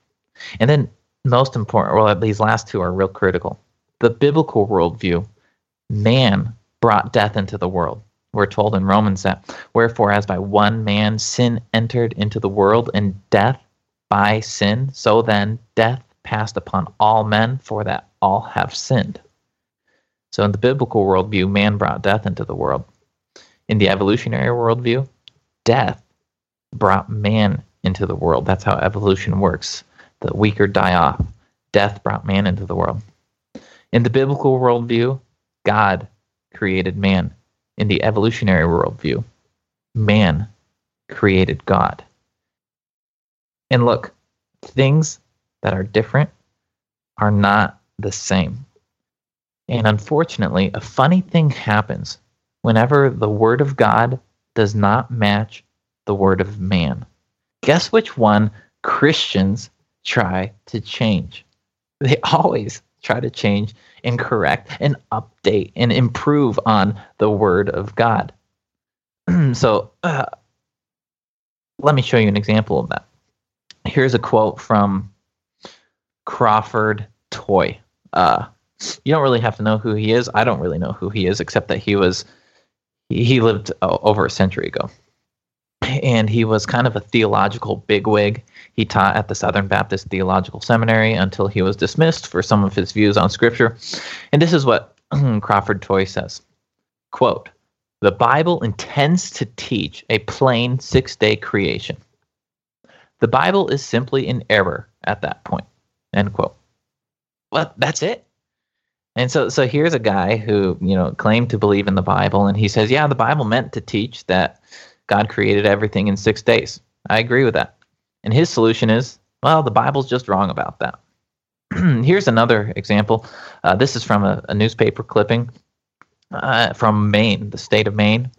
And then, most important, well, these last two are real critical. The biblical worldview man brought death into the world. We're told in Romans that, wherefore, as by one man sin entered into the world, and death by sin, so then death passed upon all men, for that all have sinned. So, in the biblical worldview, man brought death into the world. In the evolutionary worldview, death brought man into the world. That's how evolution works. The weaker die off. Death brought man into the world. In the biblical worldview, God created man. In the evolutionary worldview, man created God. And look, things that are different are not the same. And unfortunately, a funny thing happens whenever the Word of God does not match the Word of man. Guess which one Christians try to change? They always try to change and correct and update and improve on the Word of God. so, uh, let me show you an example of that. Here's a quote from Crawford Toy. Uh, you don't really have to know who he is. I don't really know who he is, except that he was he, lived uh, over a century ago, and he was kind of a theological bigwig. He taught at the Southern Baptist Theological Seminary until he was dismissed for some of his views on Scripture. And this is what Crawford Toy says: "Quote: The Bible intends to teach a plain six-day creation. The Bible is simply in error at that point." End quote. Well, that's it. And so, so here's a guy who you know claimed to believe in the Bible, and he says, "Yeah, the Bible meant to teach that God created everything in six days." I agree with that. And his solution is, well, the Bible's just wrong about that. here's another example. Uh, this is from a, a newspaper clipping uh, from Maine, the state of Maine,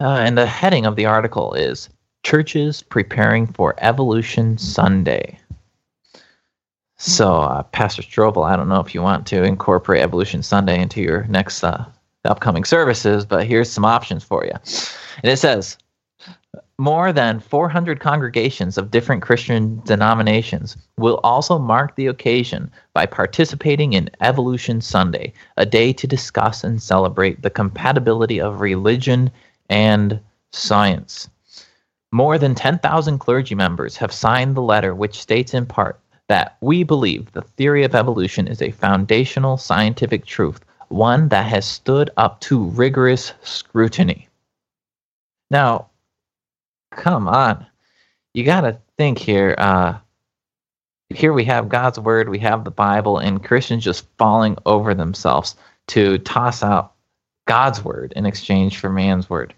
uh, and the heading of the article is "Churches Preparing for Evolution Sunday." So, uh, Pastor Strobel, I don't know if you want to incorporate Evolution Sunday into your next uh, upcoming services, but here's some options for you. And it says more than 400 congregations of different Christian denominations will also mark the occasion by participating in Evolution Sunday, a day to discuss and celebrate the compatibility of religion and science. More than 10,000 clergy members have signed the letter, which states in part that we believe the theory of evolution is a foundational scientific truth, one that has stood up to rigorous scrutiny. Now, come on. You got to think here. Uh, here we have God's word, we have the Bible, and Christians just falling over themselves to toss out God's word in exchange for man's word.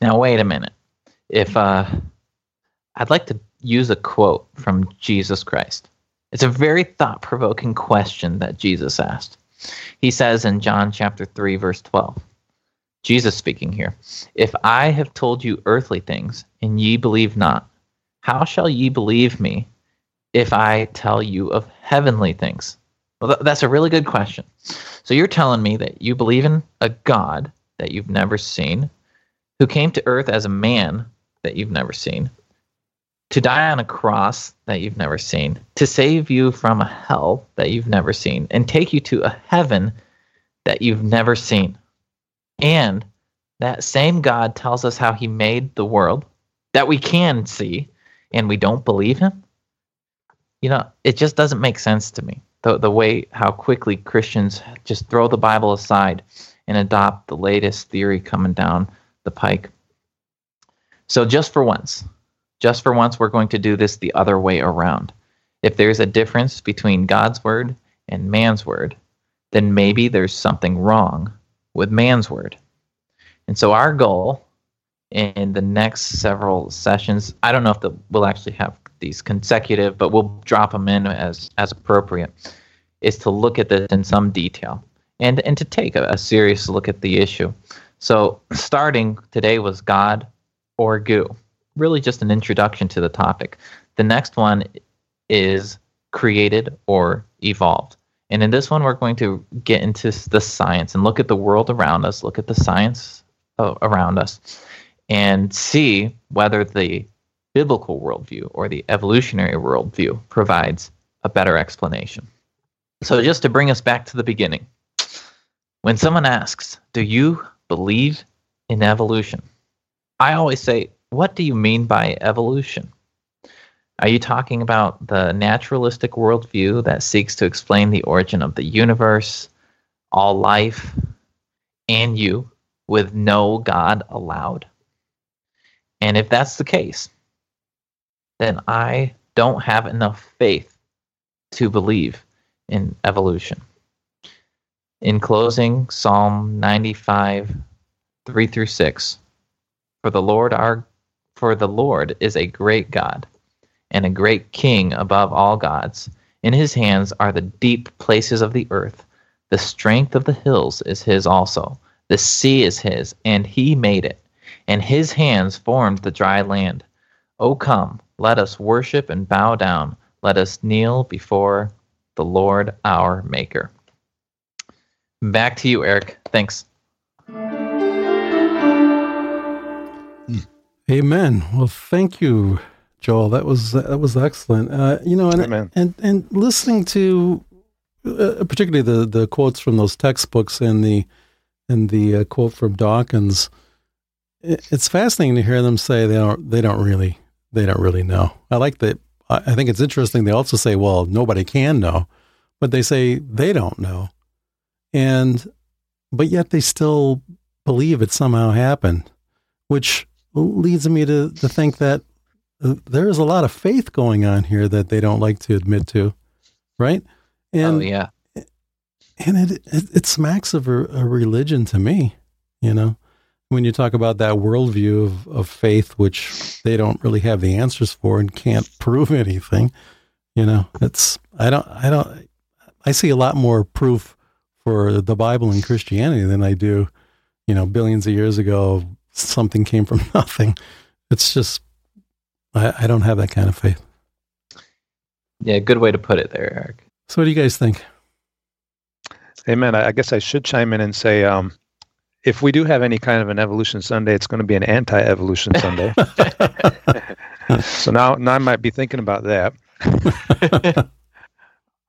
Now, wait a minute. If uh, I'd like to use a quote from Jesus Christ. It's a very thought provoking question that Jesus asked. He says in John chapter 3, verse 12, Jesus speaking here, If I have told you earthly things, and ye believe not, how shall ye believe me if I tell you of heavenly things? Well, that's a really good question. So you're telling me that you believe in a God that you've never seen, who came to earth as a man that you've never seen, to die on a cross that you've never seen, to save you from a hell that you've never seen, and take you to a heaven that you've never seen. And that same God tells us how he made the world that we can see, and we don't believe him. You know, it just doesn't make sense to me. The, the way how quickly Christians just throw the Bible aside and adopt the latest theory coming down the pike. So, just for once, just for once, we're going to do this the other way around. If there's a difference between God's word and man's word, then maybe there's something wrong with man's word. And so, our goal in the next several sessions, I don't know if the, we'll actually have these consecutive, but we'll drop them in as, as appropriate, is to look at this in some detail and, and to take a, a serious look at the issue. So, starting today was God or goo really just an introduction to the topic. The next one is created or evolved. And in this one, we're going to get into the science and look at the world around us, look at the science uh, around us, and see whether the biblical worldview or the evolutionary worldview provides a better explanation. So, just to bring us back to the beginning, when someone asks, Do you believe in evolution? I always say, What do you mean by evolution? Are you talking about the naturalistic worldview that seeks to explain the origin of the universe, all life, and you, with no God allowed? And if that's the case, then I don't have enough faith to believe in evolution. In closing, Psalm 95, 3 through 6. For the Lord our for the Lord is a great God and a great king above all gods. In his hands are the deep places of the earth. The strength of the hills is his also. The sea is his, and he made it, and his hands formed the dry land. O come, let us worship and bow down. Let us kneel before the Lord our Maker. Back to you, Eric. Thanks. Amen. Well, thank you, Joel. That was that was excellent. Uh, you know, and Amen. and and listening to uh, particularly the the quotes from those textbooks and the and the uh, quote from Dawkins, it, it's fascinating to hear them say they don't they don't really they don't really know. I like that. I I think it's interesting. They also say, well, nobody can know, but they say they don't know, and but yet they still believe it somehow happened, which leads me to, to think that uh, there is a lot of faith going on here that they don't like to admit to, right? And oh yeah. and it, it it smacks of a, a religion to me, you know. When you talk about that worldview of, of faith, which they don't really have the answers for and can't prove anything, you know, it's I don't I don't I see a lot more proof for the Bible and Christianity than I do, you know, billions of years ago something came from nothing. It's just I, I don't have that kind of faith. Yeah, good way to put it there, Eric. So what do you guys think? Amen. I I guess I should chime in and say, um, if we do have any kind of an evolution Sunday, it's going to be an anti-evolution Sunday. so now, now I might be thinking about that.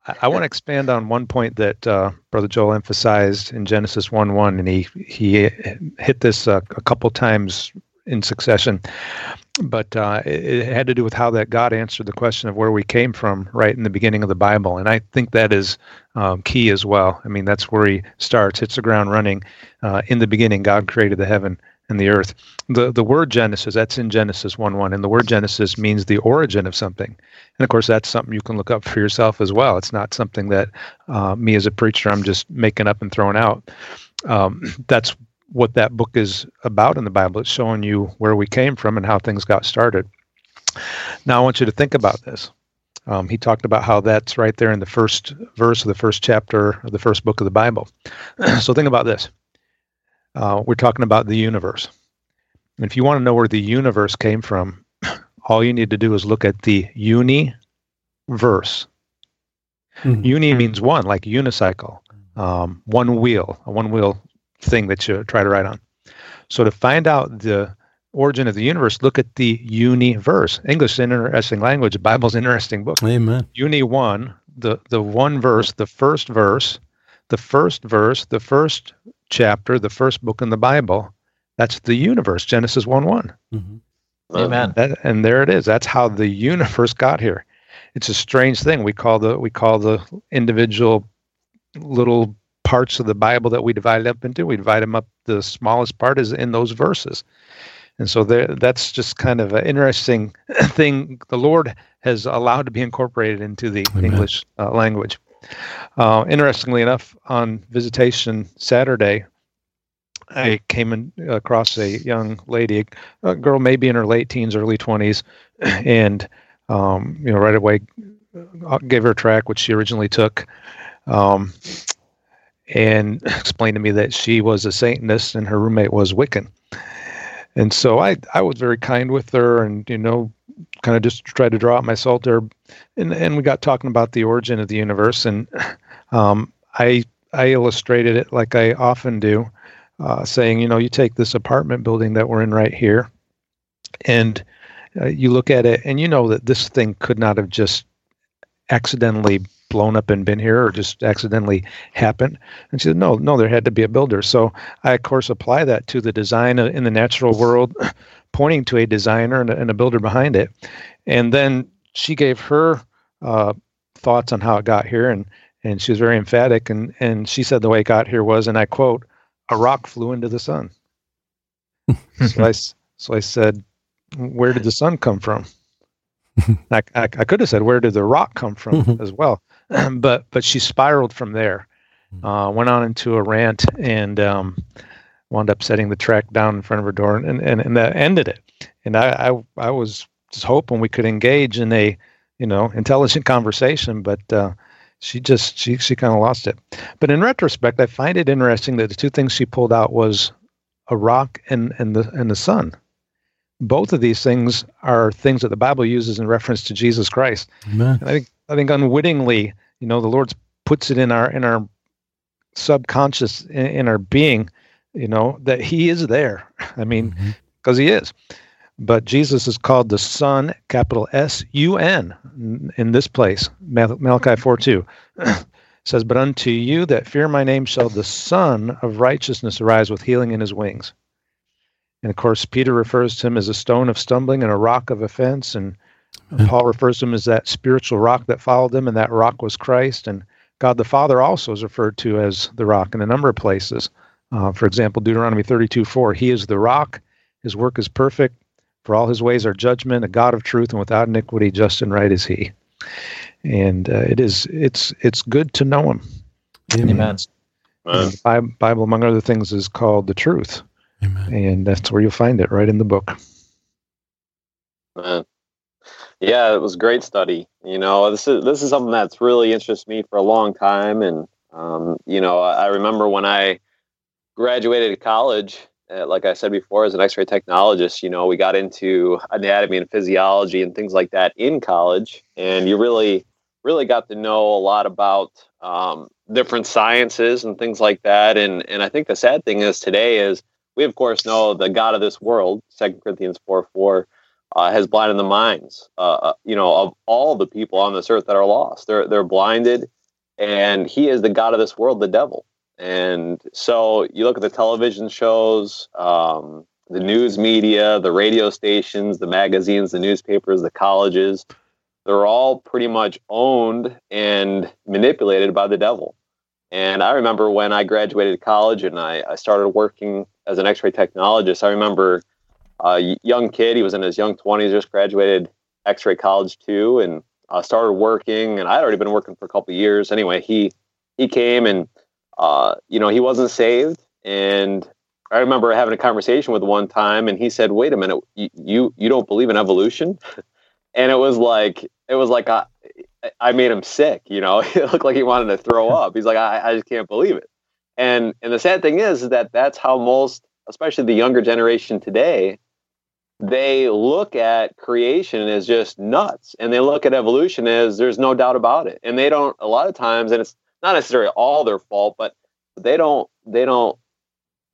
I, I want to expand on one point that uh, Brother Joel emphasized in Genesis one one, and he he hit this uh, a couple times in succession. But uh, it, it had to do with how that God answered the question of where we came from right in the beginning of the Bible, and I think that is um, key as well. I mean, that's where he starts, hits the ground running. Uh, in the beginning, God created the heaven and the earth. The the word Genesis, that's in Genesis 1 1. And the word Genesis means the origin of something. And of course, that's something you can look up for yourself as well. It's not something that uh, me as a preacher, I'm just making up and throwing out. Um, that's what that book is about in the Bible. It's showing you where we came from and how things got started. Now, I want you to think about this. Um, he talked about how that's right there in the first verse of the first chapter of the first book of the Bible. so think about this. Uh, we're talking about the universe. And if you want to know where the universe came from, all you need to do is look at the uni verse. Mhm. Uni means one, like unicycle, um, one wheel, a one wheel thing that you try to ride on. So to find out the origin of the universe, look at the universe. English is an interesting language. The Bible's an interesting book. Amen. Uni one, the the one verse, the first verse, the first verse, the first chapter, the first book in the Bible. That's the universe, Genesis one one. Mhm. Amen. That, and there it is. That's how the universe got here. It's a strange thing. We call the we call the individual little parts of the Bible that we divide it up into. We divide them up. The smallest part is in those verses, and so there. That's just kind of an interesting thing. The Lord has allowed to be incorporated into the Amen. English uh, language. Uh, interestingly enough, on visitation Saturday, I came in, across a young lady, a girl maybe in her late teens, early twenties, and um, you know, right away uh, gave her a track which she originally took, um, and explained to me that she was a Satanist and her roommate was Wiccan. And so I, I was very kind with her, and you know, kind of just tried to draw out my salt there, and and we got talking about the origin of the universe, and um, I I illustrated it like I often do, uh, saying, you know, you take this apartment building that we're in right here, And uh, you look at it and you know that this thing could not have just accidentally blown up and been here or just accidentally happened. And she said, no, no, there had to be a builder. So I, of course, apply that to the design in the natural world, pointing to a designer and a, and a builder behind it. And then she gave her uh, thoughts on how it got here. And, and she was very emphatic. And, and she said the way it got here was, and I quote, a rock flew into the sun. so, I, so I said, where did the sun come from? I, I, I, could have said, where did the rock come from as well? but but she spiraled from there, uh, went on into a rant and um, wound up setting the track down in front of her door, and, and, and that ended it. And I, I, I was just hoping we could engage in a you know intelligent conversation, but uh, she just she she kind of lost it. But in retrospect, I find it interesting that the two things she pulled out was a rock and and the and the sun both of these things are things that the Bible uses in reference to Jesus Christ. And I think I think unwittingly, you know, the Lord puts it in our in our subconscious in, in our being, you know, that He is there. I mean, because mm-hmm. He is. But Jesus is called the Son, capital S U N, in this place, Malachi 4 2. says, But unto you that fear my name shall the Son of righteousness arise with healing in his wings. And of course, Peter refers to him as a stone of stumbling and a rock of offense. And yeah. Paul refers to him as that spiritual rock that followed him, and that rock was Christ. And God the Father also is referred to as the rock in a number of places. Uh, for example, Deuteronomy 32 4, He is the rock, His work is perfect, for all His ways are judgment, a God of truth, and without iniquity, just and right is He. And uh, it is it's it's good to know Him. Amen. Amen. the Bible, among other things, is called the truth. Amen. And that's where you'll find it, right in the book. Man. Yeah, it was a great study. You know, this is this is something that's really interested me for a long time, and um, you know, I remember when I graduated college, uh, like I said before, as an X-ray technologist, you know, we got into anatomy and physiology and things like that in college, and you really, really got to know a lot about um, different sciences and things like that. And and I think the sad thing is today is we of course know the God of this world, Second Corinthians four four, uh, has blinded the minds, uh, uh, you know, of all the people on this earth that are lost. They're they're blinded, and He is the God of this world, the devil. And so you look at the television shows, um, the news media, the radio stations, the magazines, the newspapers, the colleges. They're all pretty much owned and manipulated by the devil. And I remember when I graduated college and I, I started working as an X-ray technologist. I remember a young kid. He was in his young 20s, just graduated X-ray college too, and uh, started working. And I'd already been working for a couple years. Anyway, he he came and uh, you know he wasn't saved. And I remember having a conversation with one time, and he said, "Wait a minute, you you, you don't believe in evolution?" and it was like it was like I, I made him sick. You know, it looked like he wanted to throw up. He's like, I, I just can't believe it. And and the sad thing is, is that that's how most, especially the younger generation today, they look at creation as just nuts, and they look at evolution as there's no doubt about it. And they don't a lot of times, and it's not necessarily all their fault, but they don't they don't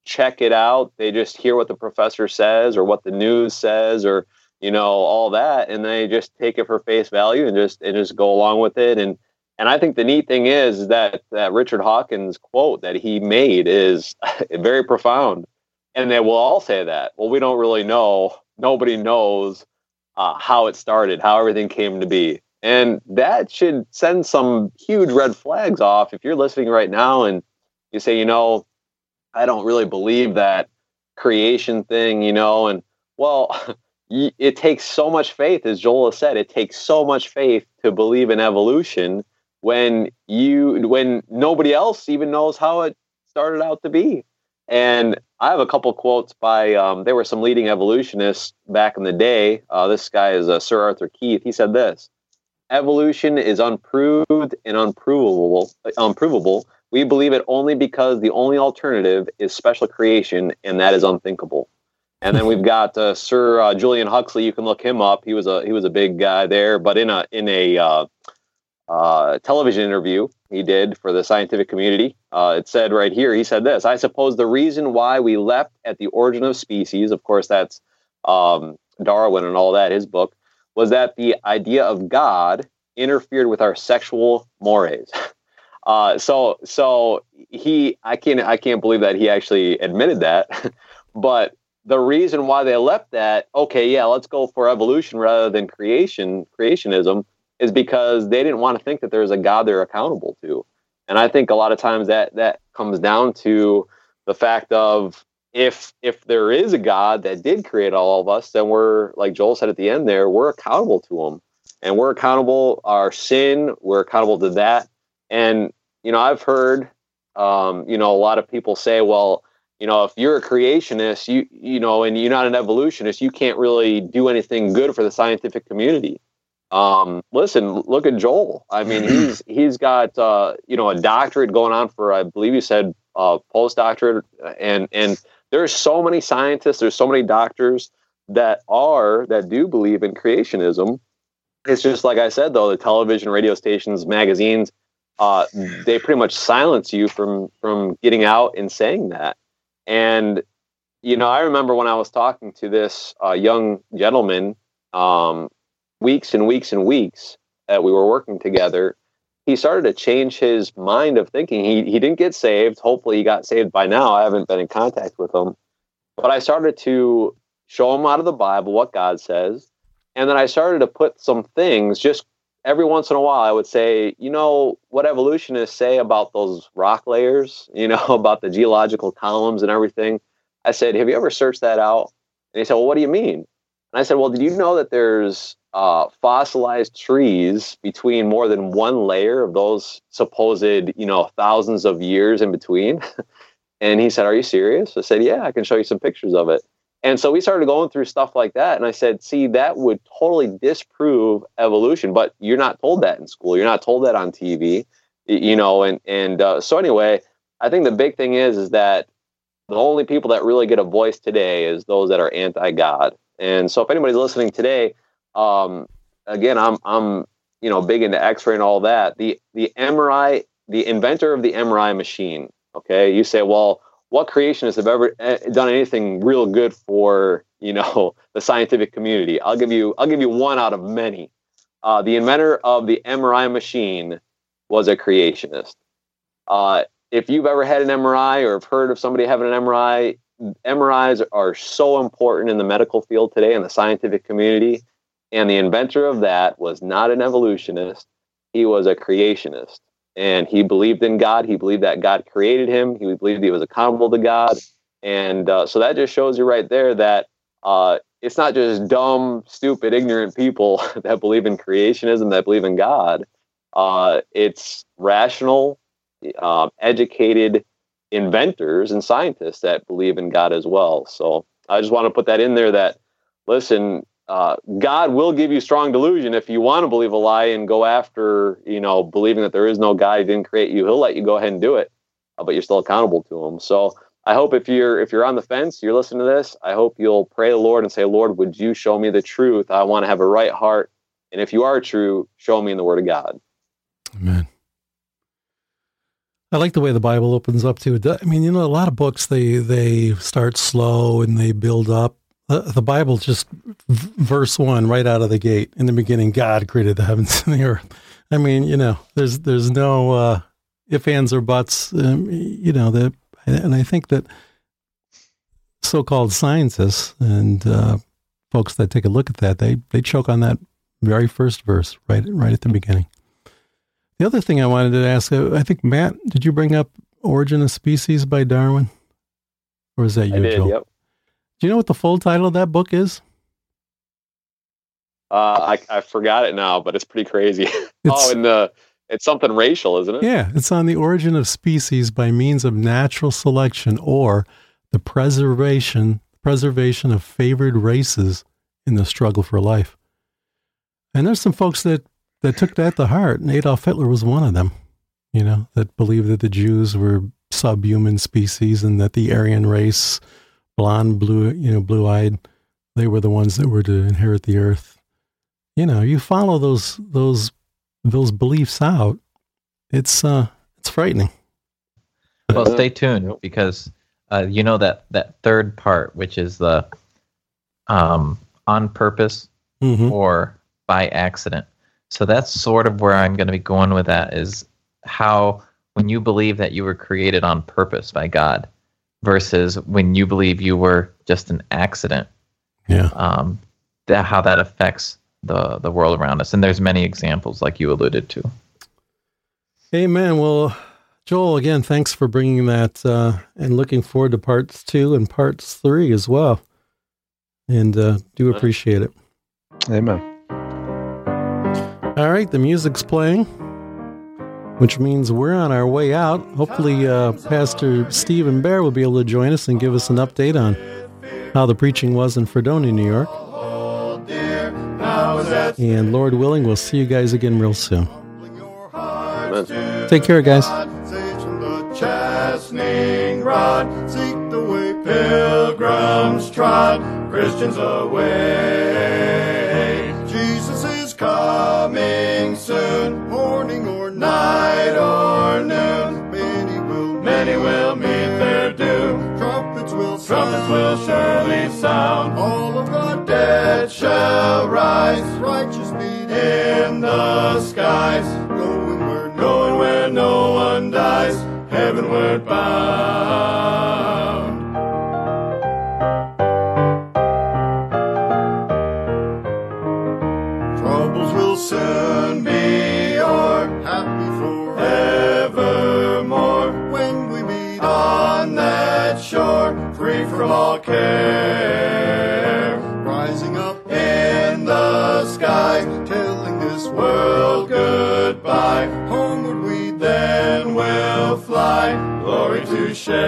check it out. They just hear what the professor says or what the news says or you know all that, and they just take it for face value and just and just go along with it and and I think the neat thing is that that Richard Dawkins quote that he made is very profound. And they will all say that. Well, we don't really know. Nobody knows uh, how it started, how everything came to be. And that should send some huge red flags off if you're listening right now and you say, you know, I don't really believe that creation thing, you know, and well, it takes so much faith, as Joel has said, it takes so much faith to believe in evolution when you when nobody else even knows how it started out to be. And I have a couple quotes by um, there were some leading evolutionists back in the day. Uh, this guy is uh, Sir Arthur Keith. He said this: "Evolution is unproved and unprovable. Unprovable. We believe it only because the only alternative is special creation, and that is unthinkable." And then we've got uh, Sir uh, Julian Huxley. You can look him up. He was a he was a big guy there, but in a in a uh, uh, television interview he did for the scientific community. Uh, it said right here, he said this I suppose the reason why we left at the origin of species, of course, that's um, Darwin and all that, his book, was that the idea of God interfered with our sexual mores. Uh, so so he I can't I can't believe that he actually admitted that. but the reason why they left that, okay, yeah, let's go for evolution rather than creation, creationism, is because they didn't want to think that there's a God they're accountable to. And I think a lot of times that that comes down to the fact of if if there is a God that did create all of us, then we're like Joel said at the end there, we're accountable to him. And we're accountable our sin, we're accountable to that. And you know, I've heard um, you know, a lot of people say, well, you know, if you're a creationist, you you know, and you're not an evolutionist, you can't really do anything good for the scientific community. Um, listen, look at Joel. I mean, he's he's got uh, you know a doctorate going on for I believe you said uh, postdoctorate, and and there's so many scientists, there's so many doctors that are that do believe in creationism. It's just like I said though, the television, radio stations, magazines, uh, they pretty much silence you from from getting out and saying that. And you know, I remember when I was talking to this uh, young gentleman um, weeks and weeks and weeks that we were working together, he started to change his mind of thinking. He he didn't get saved. Hopefully, he got saved by now. I haven't been in contact with him, but I started to show him out of the Bible what God says, and then I started to put some things just every once in a while. I would say, you know, what evolutionists say about those rock layers, you know, about the geological columns and everything. I said, have you ever searched that out? And he said, well, what do you mean? And I said, well, did you know that there's uh, fossilized trees between more than one layer of those supposed, you know, thousands of years in between. and he said, Are you serious? I said, Yeah, I can show you some pictures of it. And so we started going through stuff like that. And I said, See, that would totally disprove evolution, but you're not told that in school. You're not told that on TV, you know. And, and uh, so, anyway, I think the big thing is, is that the only people that really get a voice today is those that are anti God. And so, if anybody's listening today, um, again, I'm I'm you know big into X-ray and all that. The the MRI, the inventor of the MRI machine. Okay, you say, well, what creationists have ever eh, done anything real good for you know the scientific community? I'll give you I'll give you one out of many. Uh, the inventor of the MRI machine was a creationist. Uh, if you've ever had an MRI or have heard of somebody having an MRI, MRIs are so important in the medical field today in the scientific community and the inventor of that was not an evolutionist, he was a creationist. And he believed in God. He believed that God created him. He believed he was accountable to God. And uh, so that just shows you right there that uh, it's not just dumb, stupid, ignorant people that believe in creationism, that believe in God. Uh, it's rational, um, educated inventors and scientists that believe in God as well. So I just want to put that in there that, listen, uh, God will give you strong delusion if you want to believe a lie and go after, you know, believing that there is no God, He didn't create you. He'll let you go ahead and do it, uh, but you're still accountable to Him. So I hope if you're if you're on the fence, you're listening to this. I hope you'll pray the Lord and say, Lord, would you show me the truth? I want to have a right heart, and if you are true, show me in the Word of God. Amen. I like the way the Bible opens up to it. I mean, you know, a lot of books they they start slow and they build up the, the Bible just verse one right out of the gate. In the beginning, God created the heavens and the earth. I mean, you know, there's there's no uh, if, ands, or buts. Um, you know that, and I think that so-called scientists and uh, folks that take a look at that, they they choke on that very first verse right right at the beginning. The other thing I wanted to ask, uh, I think Matt, did you bring up Origin of Species by Darwin, or is that you, I did, Joel? Yep. Do you know what the full title of that book is? Uh, I I forgot it now, but it's pretty crazy. oh, and the it's something racial, isn't it? Yeah, it's on the origin of species by means of natural selection or the preservation preservation of favored races in the struggle for life. And there's some folks that that took that to heart, and Adolf Hitler was one of them. You know, that believed that the Jews were subhuman species and that the Aryan race blonde, blue, you know, blue eyed. They were the ones that were to inherit the earth. You know, you follow those those those beliefs out. It's uh, it's frightening. Well, stay tuned because uh, you know that that third part, which is the um, on purpose Mhm. or by accident. So that's sort of where I'm going to be going with that is how when you believe that you were created on purpose by God versus when you believe you were just an accident, Yeah. um, that how that affects the the world around us. And there's many examples like you alluded to. Amen. Well, Joel, again, thanks for bringing that uh, and looking forward to parts two and parts three as well. And uh, do appreciate it. Amen. All right, the music's playing, which means we're on our way out. Hopefully, uh, Pastor Stephen Bear will be able to join us and give us an update on how the preaching was in Fredonia, New York. And Lord willing, we'll see you guys again real soon. Take care, guys. Saves from soon. Morning or night or noon. Many will, many will meet their doom. Trumpets will. Trumpets will surely sound. All of the dead shall rise. Righteous meet in the skies. Going where, going where no one dies. Heavenward bound. This world goodbye. Homeward we then will fly, glory to share.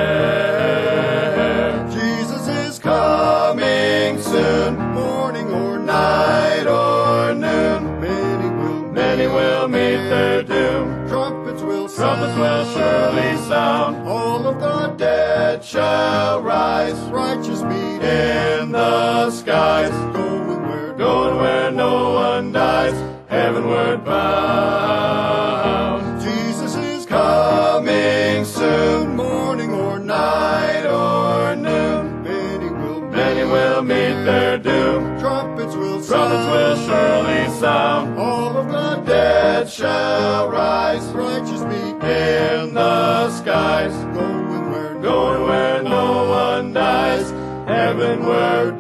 Jesus is coming soon, morning or night or noon. Many will, many will meet their doom. Trumpets will trumpets will surely sound. All of the dead shall rise. Righteous meet in the skies. Going where, going where no one dies. Heavenward bound. Jesus is coming soon, morning or night or noon. Many will, many will meet their doom. Trumpets will, trumpets will surely sound. All of the dead shall rise. Righteous meet in the skies. Going where, going where no one dies. Heavenward.